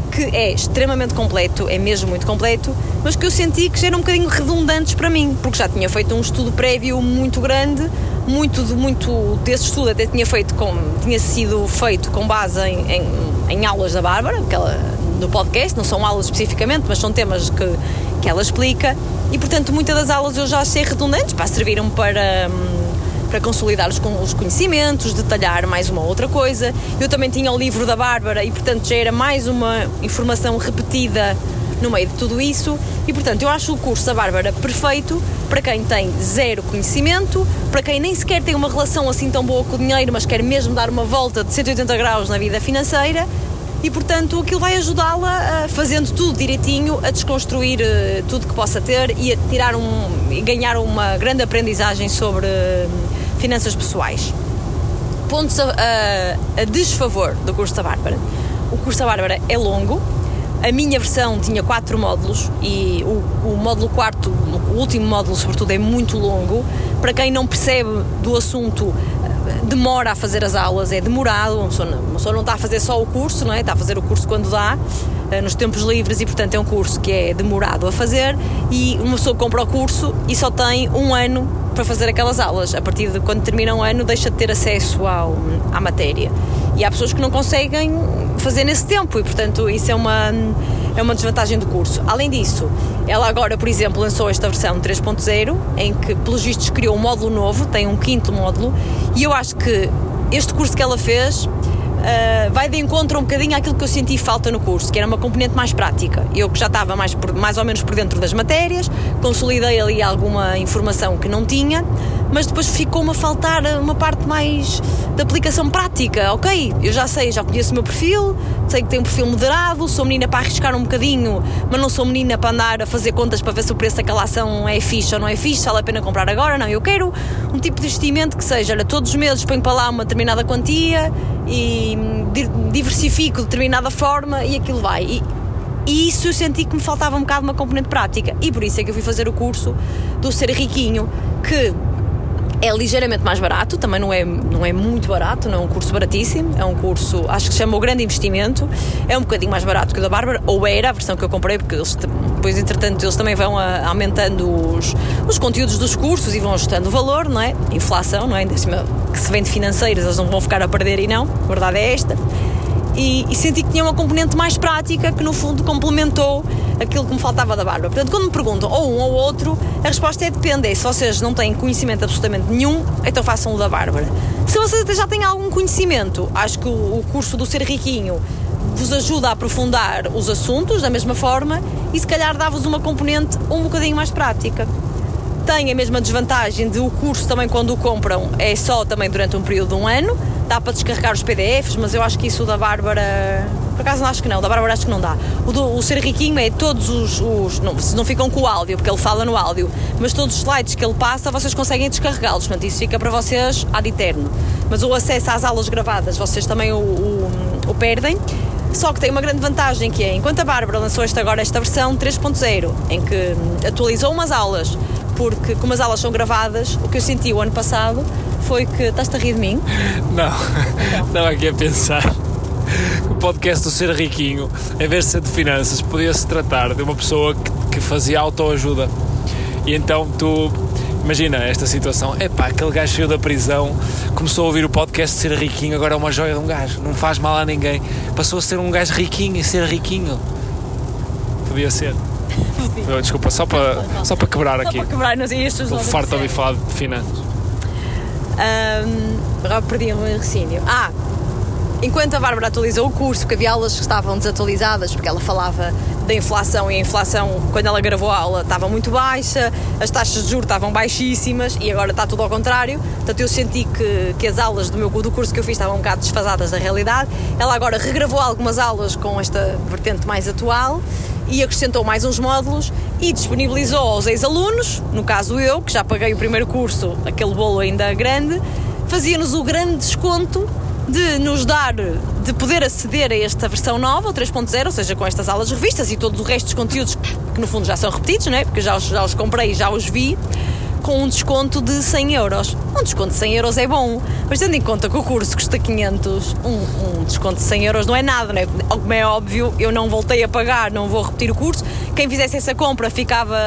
que é extremamente completo, é mesmo muito completo, mas que eu senti que já eram um bocadinho redundantes para mim, porque já tinha feito um estudo prévio muito grande, muito, muito desse estudo até tinha feito com, tinha sido feito com base em, em, em aulas da Bárbara, que ela, no podcast, não são aulas especificamente, mas são temas que, que ela explica, e portanto muitas das aulas eu já achei redundantes, para serviram para. hum, para consolidar os, os conhecimentos, detalhar mais uma outra coisa. Eu também tinha o livro da Bárbara e, portanto, já era mais uma informação repetida no meio de tudo isso. E portanto, eu acho o curso da Bárbara perfeito para quem tem zero conhecimento, para quem nem sequer tem uma relação assim tão boa com o dinheiro, mas quer mesmo dar uma volta de 180 graus na vida financeira. E portanto, aquilo vai ajudá-la, fazendo tudo direitinho, a desconstruir uh, tudo que possa ter e a tirar um, ganhar uma grande aprendizagem sobre finanças pessoais. Pontos a, a, a desfavor do curso da Bárbara. O curso da Bárbara é longo, a minha versão tinha quatro módulos e o, o, módulo quarto, o último módulo, sobretudo, é muito longo. Para quem não percebe do assunto, demora a fazer as aulas, é demorado. Uma pessoa, não, uma pessoa não está a fazer só o curso, não é? Está a fazer o curso quando dá, nos tempos livres, e portanto é um curso que é demorado a fazer. E uma pessoa compra o curso e só tem um ano para fazer aquelas aulas. A partir de quando termina um ano, deixa de ter acesso ao, à matéria. E há pessoas que não conseguem fazer nesse tempo e, portanto, isso é uma, é uma desvantagem do curso. Além disso, ela agora, por exemplo, lançou esta versão 3.0 em que, pelos vistos, criou um módulo novo, tem um quinto módulo, e eu acho que este curso que ela fez Uh, vai de encontro um bocadinho àquilo que eu senti falta no curso, que era uma componente mais prática. Eu que já estava mais, por, mais ou menos por dentro das matérias, consolidei ali alguma informação que não tinha, mas depois ficou-me a faltar uma parte mais de aplicação prática. Ok, eu já sei, já conheço o meu perfil, sei que tenho um perfil moderado, sou menina para arriscar um bocadinho, mas não sou menina para andar a fazer contas para ver se o preço daquela ação é fixe ou não é fixe, vale a pena comprar agora. Não, eu quero um tipo de investimento que seja, olha, todos os meses ponho para lá uma determinada quantia e diversifico de determinada forma e aquilo vai. E, e isso eu senti que me faltava um bocado uma componente prática. E por isso é que eu fui fazer o curso do Ser Riquinho, que é ligeiramente mais barato, também não é, não é muito barato, não é um curso baratíssimo, é um curso, acho que se chama o Grande Investimento, é um bocadinho mais barato que o da Bárbara, ou era a versão que eu comprei, porque eles, depois, entretanto, eles também vão a, aumentando os, os conteúdos dos cursos e vão ajustando o valor, não é? Inflação, não é? Que se vende financeiras, eles não vão ficar a perder e não, a verdade é esta e, e, senti que tinha uma componente mais prática que no fundo complementou aquilo que me faltava da Bárbara. Portanto, quando me perguntam ou um ou outro, a resposta é depende. É, se vocês não têm conhecimento absolutamente nenhum, então façam o da Bárbara. Se vocês até já têm algum conhecimento, acho que o, o curso do Ser Riquinho vos ajuda a aprofundar os assuntos da mesma forma e se calhar dá-vos uma componente um bocadinho mais prática. Tem a mesma desvantagem de o curso também quando o compram é só também durante um período de um ano, dá para descarregar os PDFs, mas eu acho que isso da Bárbara. Por acaso não acho que não, da Bárbara acho que não dá. O, do, o Ser Riquinho é todos os. os não, não ficam com o áudio, porque ele fala no áudio, mas todos os slides que ele passa vocês conseguem descarregá-los, portanto isso fica para vocês ad eterno. Mas o acesso às aulas gravadas vocês também o, o, o perdem. Só que tem uma grande vantagem que é, enquanto a Bárbara lançou esta, agora esta versão 3.0, em que atualizou umas aulas, porque como as aulas são gravadas, o que eu senti o ano passado foi que. Estás-te a rir de mim? Não, [LAUGHS] estava aqui a pensar o podcast do Ser Riquinho, em vez de ser de finanças, podia-se tratar de uma pessoa que, que fazia autoajuda. E então tu imagina esta situação: epá, aquele gajo saiu da prisão, começou a ouvir o podcast de ser riquinho, agora é uma joia de um gajo, não faz mal a ninguém, passou a ser um gajo riquinho e ser riquinho. Podia ser. Desculpa, só para, só para quebrar aqui. Só para quebrar, não sei, estes Farto de ouvir falar de finanças. Um, agora perdi o meu raciocínio. Ah, enquanto a Bárbara atualizou o curso, porque havia aulas que estavam desatualizadas, porque ela falava da inflação e a inflação, quando ela gravou a aula, estava muito baixa, as taxas de juros estavam baixíssimas e agora está tudo ao contrário. Portanto, eu senti que, que as aulas do meu do curso que eu fiz estavam um bocado desfasadas da realidade. Ela agora regravou algumas aulas com esta vertente mais atual e acrescentou mais uns módulos e disponibilizou aos ex-alunos, no caso eu, que já paguei o primeiro curso, aquele bolo ainda grande, fazia-nos o grande desconto de nos dar, de poder aceder a esta versão nova, o 3.0, ou seja, com estas aulas revistas e todo o resto dos conteúdos que no fundo já são repetidos, não é? porque já os, já os comprei e já os vi, com um desconto de 100 euros. Um desconto de 100 euros é bom, mas tendo em conta que o curso custa 500, um, um desconto de 100 euros não é nada, não é? Como é óbvio, eu não voltei a pagar, não vou repetir o curso. Quem fizesse essa compra ficava,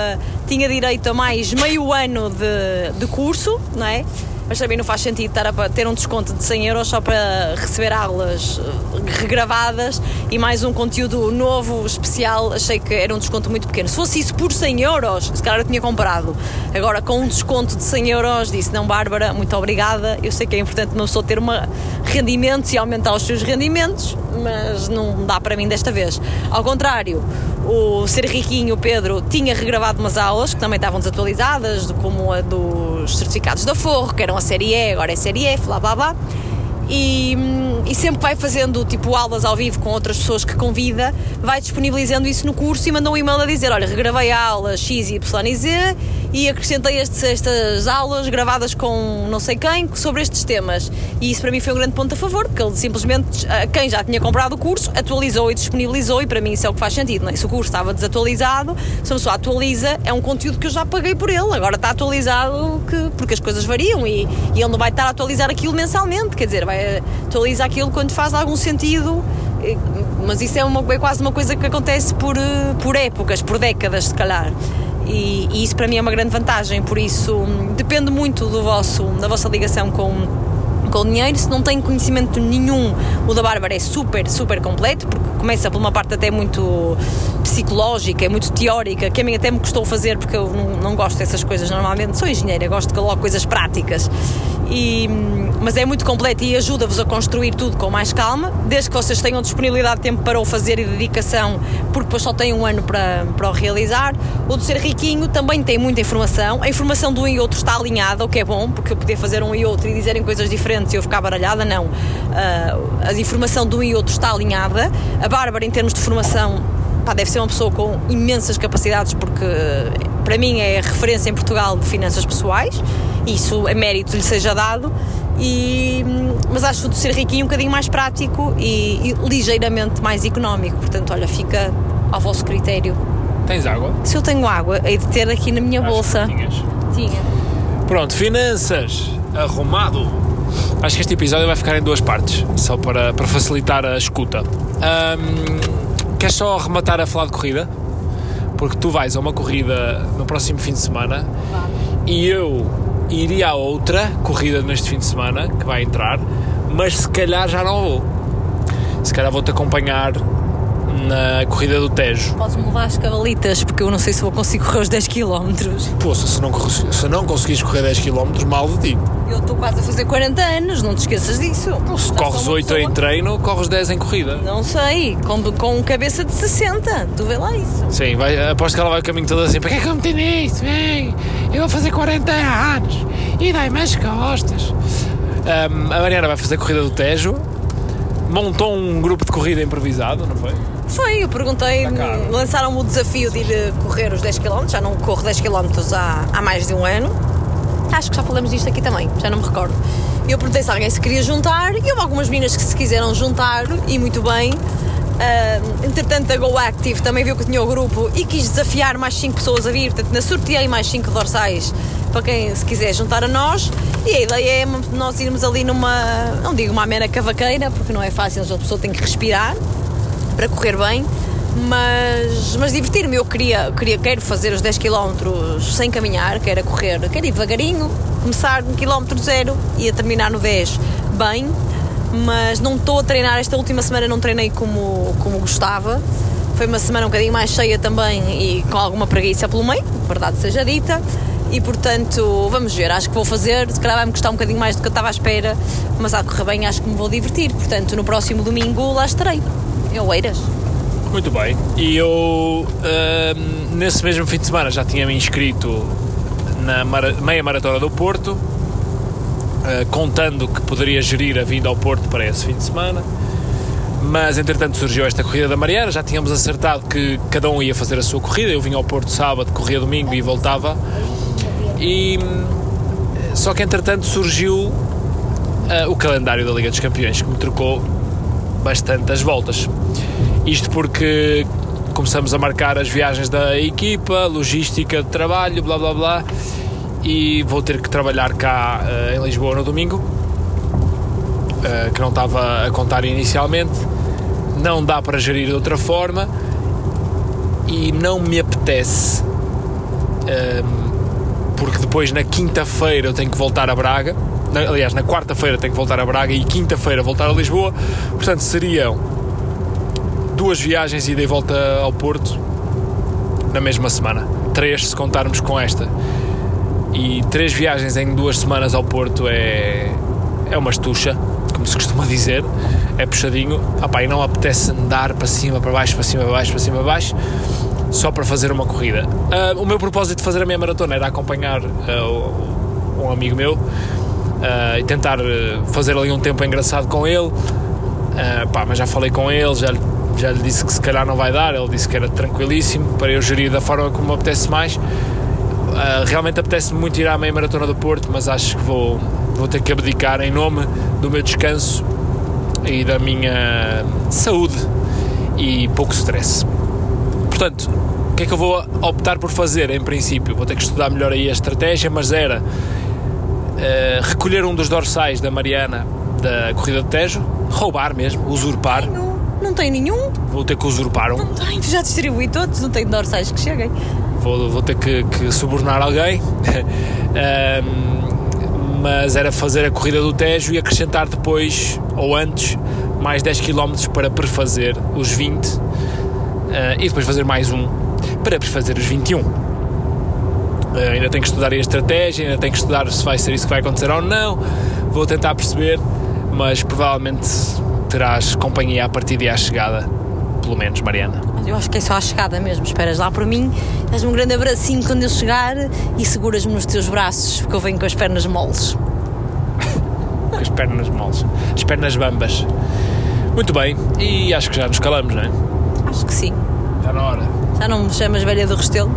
tinha direito a mais meio ano de, de curso, não é? Mas também não faz sentido estar a ter um desconto de 100 euros só para receber aulas eh, regravadas e mais um conteúdo novo, especial. Achei que era um desconto muito pequeno. Se fosse isso por 100 euros, se calhar eu tinha comprado. Agora, com um desconto de 100 euros, disse: Não, Bárbara, muito obrigada. Eu sei que é importante uma pessoa ter uma rendimentos e aumentar os seus rendimentos mas não dá para mim desta vez. Ao contrário, o Ser Riquinho, Pedro, tinha regravado umas aulas que também estavam desatualizadas, como a dos certificados da Forro, que eram a série E, agora é série F, blá blá blá e, e, sempre vai fazendo tipo aulas ao vivo com outras pessoas que convida, vai disponibilizando isso no curso e manda um e-mail a dizer: Olha, regravei a aula X, Y e Z e acrescentei estes, estas aulas gravadas com não sei quem sobre estes temas. E isso para mim foi um grande ponto a favor, porque ele simplesmente, quem já tinha comprado o curso, atualizou e disponibilizou, e para mim isso é o que faz sentido. Não é? Se o curso estava desatualizado, se a pessoa atualiza, é um conteúdo que eu já paguei por ele, agora está atualizado que, porque as coisas variam e, e ele não vai estar a atualizar aquilo mensalmente, quer dizer, vai atualiza aquilo quando faz algum sentido, mas isso é, uma, é quase uma coisa que acontece por, eh, por épocas, por décadas, se calhar. E, e, isso para mim é uma grande vantagem, por isso depende muito do vosso, da vossa ligação com, com o dinheiro. Se não tem conhecimento nenhum, o da Bárbara é super, super completo, porque começa por uma parte até muito psicológica, é muito teórica, que a mim até me custou fazer, porque eu não, não gosto dessas coisas normalmente. Sou engenheira, gosto de colocar coisas práticas. E, mas é muito completo e ajuda-vos a construir tudo com mais calma, desde que vocês tenham disponibilidade de tempo para o fazer e dedicação, porque depois só têm um ano para, para o realizar. O de ser riquinho também tem muita informação, a informação de um e outro está alinhada, o que é bom, porque eu podia fazer um e outro e dizerem coisas diferentes e eu ficar baralhada, não. Uh, a informação de um e outro está alinhada. A Bárbara, em termos de formação, pá, deve ser uma pessoa com imensas capacidades, porque para mim é referência em Portugal de finanças pessoais isso é mérito lhe seja dado. E, mas acho de ser riquinho um bocadinho mais prático e, e ligeiramente mais económico. Portanto, olha, fica ao vosso critério. Tens água? Se eu tenho água, hei de ter aqui na minha Acho bolsa. Tinha. Pronto, finanças, arrumado. Acho que este episódio vai ficar em duas partes, só para, para facilitar a escuta. Ahm, queres só arrematar a falar de corrida? Porque tu vais a uma corrida no próximo fim de semana e eu iria a outra corrida neste fim de semana que vai entrar, mas se calhar já não vou. Se calhar vou-te acompanhar na corrida do Tejo. Podes-me levar as cavalitas, porque eu não sei se vou conseguir correr os 10 km. Poxa, se não, se não conseguires correr 10 km, mal de ti. Eu estou quase a fazer 40 anos, não te esqueças disso. Se Já corres sou uma 8 pessoa- em treino, corres 10 em corrida. Não sei, com, com cabeça de 60. Tu vê lá isso. Sim, vai, aposto que ela vai o caminho todo assim. Para que é que eu meti nisso? Vem, eu vou fazer 40 anos e dai-me as costas. Ahm, a Mariana vai fazer a corrida do Tejo. Montou um grupo de corrida improvisado, não foi? Foi, eu perguntei, Tá lançaram-me o desafio de ir eh, correr os 10 km, já não corro 10 km há, há mais de um ano. Acho que já falamos disto aqui também, já não me recordo. Eu perguntei se alguém se queria juntar e houve algumas meninas que se quiseram juntar e muito bem. Ah, entretanto, a Go Active também viu que tinha o grupo e quis desafiar mais 5 pessoas a vir. Portanto, sorteei mais 5 dorsais para quem se quiser juntar a nós. E a ideia é nós irmos ali numa, não digo uma mera cavaqueira, porque não é fácil, a pessoa tem que respirar para correr bem, mas, mas divertir-me. Eu queria, queria, quero fazer os 10 km sem caminhar, quero correr, quero ir devagarinho, começar no quilómetro zero e a terminar no 10 bem, mas não estou a treinar. Esta última semana não treinei como, como gostava. Foi uma semana um bocadinho mais cheia também e com alguma preguiça pelo meio, verdade seja dita. E portanto, vamos ver, acho que vou fazer, se calhar vai-me custar um bocadinho mais do que eu estava à espera, mas a correr bem acho que me vou divertir. Portanto, no próximo domingo lá estarei. Eu Eiras. Muito bem. E eu, ahm, nesse mesmo fim de semana, já tinha me inscrito na meia maratona do Porto, ah, contando que poderia gerir a vinda ao Porto para esse fim de semana. Mas entretanto surgiu esta corrida da Mariana, já tínhamos acertado que cada um ia fazer a sua corrida. Eu vinha ao Porto sábado, corria domingo e voltava. E só que entretanto surgiu ah, o calendário da Liga dos Campeões que me trocou bastante as voltas. Isto porque começamos a marcar as viagens da equipa, logística de trabalho, blá blá blá, e vou ter que trabalhar cá eh, em Lisboa no domingo, eh, que não estava a contar inicialmente. Não dá para gerir de outra forma e não me apetece, ehm, porque depois na quinta-feira eu tenho que voltar a Braga. Na- aliás, na quarta-feira tenho que voltar a Braga e quinta-feira voltar a Lisboa. Portanto, seriam duas viagens ida e volta ao Porto na mesma semana. Três se contarmos com esta. E três viagens em duas semanas ao Porto é, é uma estucha, como se costuma dizer. é puxadinho, opá, e não apetece andar para cima, para baixo, para cima, para baixo, para cima, para baixo, só para fazer uma corrida. Ah, o meu propósito de fazer a minha maratona era acompanhar ah, um amigo meu ah, e tentar ah, fazer ali um tempo engraçado com ele, Ah, pá, mas já falei com ele, já, lhe- já lhe disse que se calhar não vai dar, ele disse que era tranquilíssimo para eu gerir da forma como me apetece mais. Uh, realmente apetece-me muito ir à meia maratona do Porto, mas acho que vou, vou ter que abdicar em nome do meu descanso e da minha saúde e pouco stress. Portanto, o que é que eu vou optar por fazer em princípio? Vou ter que estudar melhor aí a estratégia, mas era uh, recolher um dos dorsais da Mariana da corrida do Tejo, roubar mesmo, usurpar. Não, não tem nenhum. Vou ter que usurpar um. Não tem. Já distribuí todos. Não tem dorsais que cheguem. vou, vou ter que, que subornar alguém. [LAUGHS] Ahm, mas era fazer a corrida do Tejo e acrescentar depois, ou antes, mais 10 km para prefazer os 20 ah, e depois fazer mais um para prefazer os 21. Ah, ainda tenho que estudar a estratégia, ainda tenho que estudar se vai ser isso que vai acontecer ou não. Vou tentar perceber, mas provavelmente terás companhia a partir e à chegada, pelo menos, Mariana. Eu acho que é só a chegada mesmo. Esperas lá por mim, dás-me um grande abracinho quando eu chegar e seguras-me nos teus braços, porque eu venho com as pernas moles. [LAUGHS] com as pernas moles, as pernas bambas. Muito bem, e acho que já nos calamos, não é? Acho que sim. Está na hora. Já não me chamas velha do Restelo?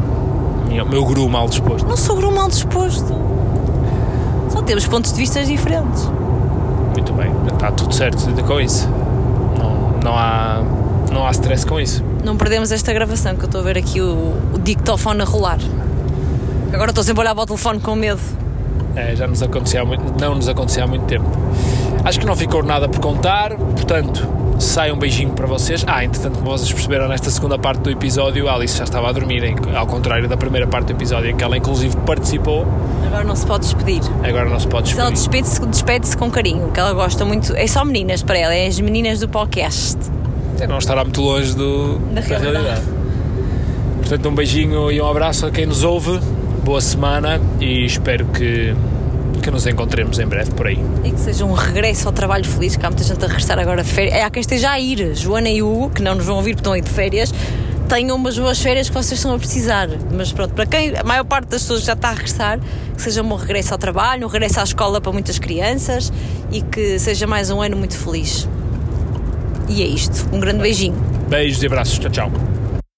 Meu, meu guru mal disposto. Não sou mal disposto. Só temos pontos de vista diferentes. Muito bem, está tudo certo com isso. Não, não, há, não há stress com isso. Não perdemos esta gravação, que eu estou a ver aqui o, o dictofone a rolar. Agora estou sempre a olhar para o telefone com medo. É, já nos muito, não nos acontecia há muito tempo. Acho que não ficou nada por contar, portanto, sai um beijinho para vocês. Ah, entretanto, como vocês perceberam nesta segunda parte do episódio, a Alice já estava a dormir, em- ao contrário da primeira parte do episódio, em que ela inclusive participou. Agora não se pode despedir. Agora não se pode Se ela despedir. despede-se despede com carinho, que ela gosta muito. É só meninas para ela, é as meninas do podcast. É, não estará muito longe do, Da da, realidade. realidade. Portanto, um beijinho e um abraço a quem nos ouve. Boa semana e espero que, que nos encontremos em breve por aí. E que seja um regresso ao trabalho feliz, que há muita gente a regressar agora de férias. É, há quem esteja a ir, Joana e Hugo, que não nos vão ouvir porque estão aí de férias, tenham umas boas férias que vocês estão a precisar. Mas pronto, para quem, a maior parte das pessoas já está a regressar, que seja um bom regresso ao trabalho, um regresso à escola para muitas crianças e que seja mais um ano muito feliz. E é isto. Um grande beijinho. Beijos e abraços. Tchau, tchau.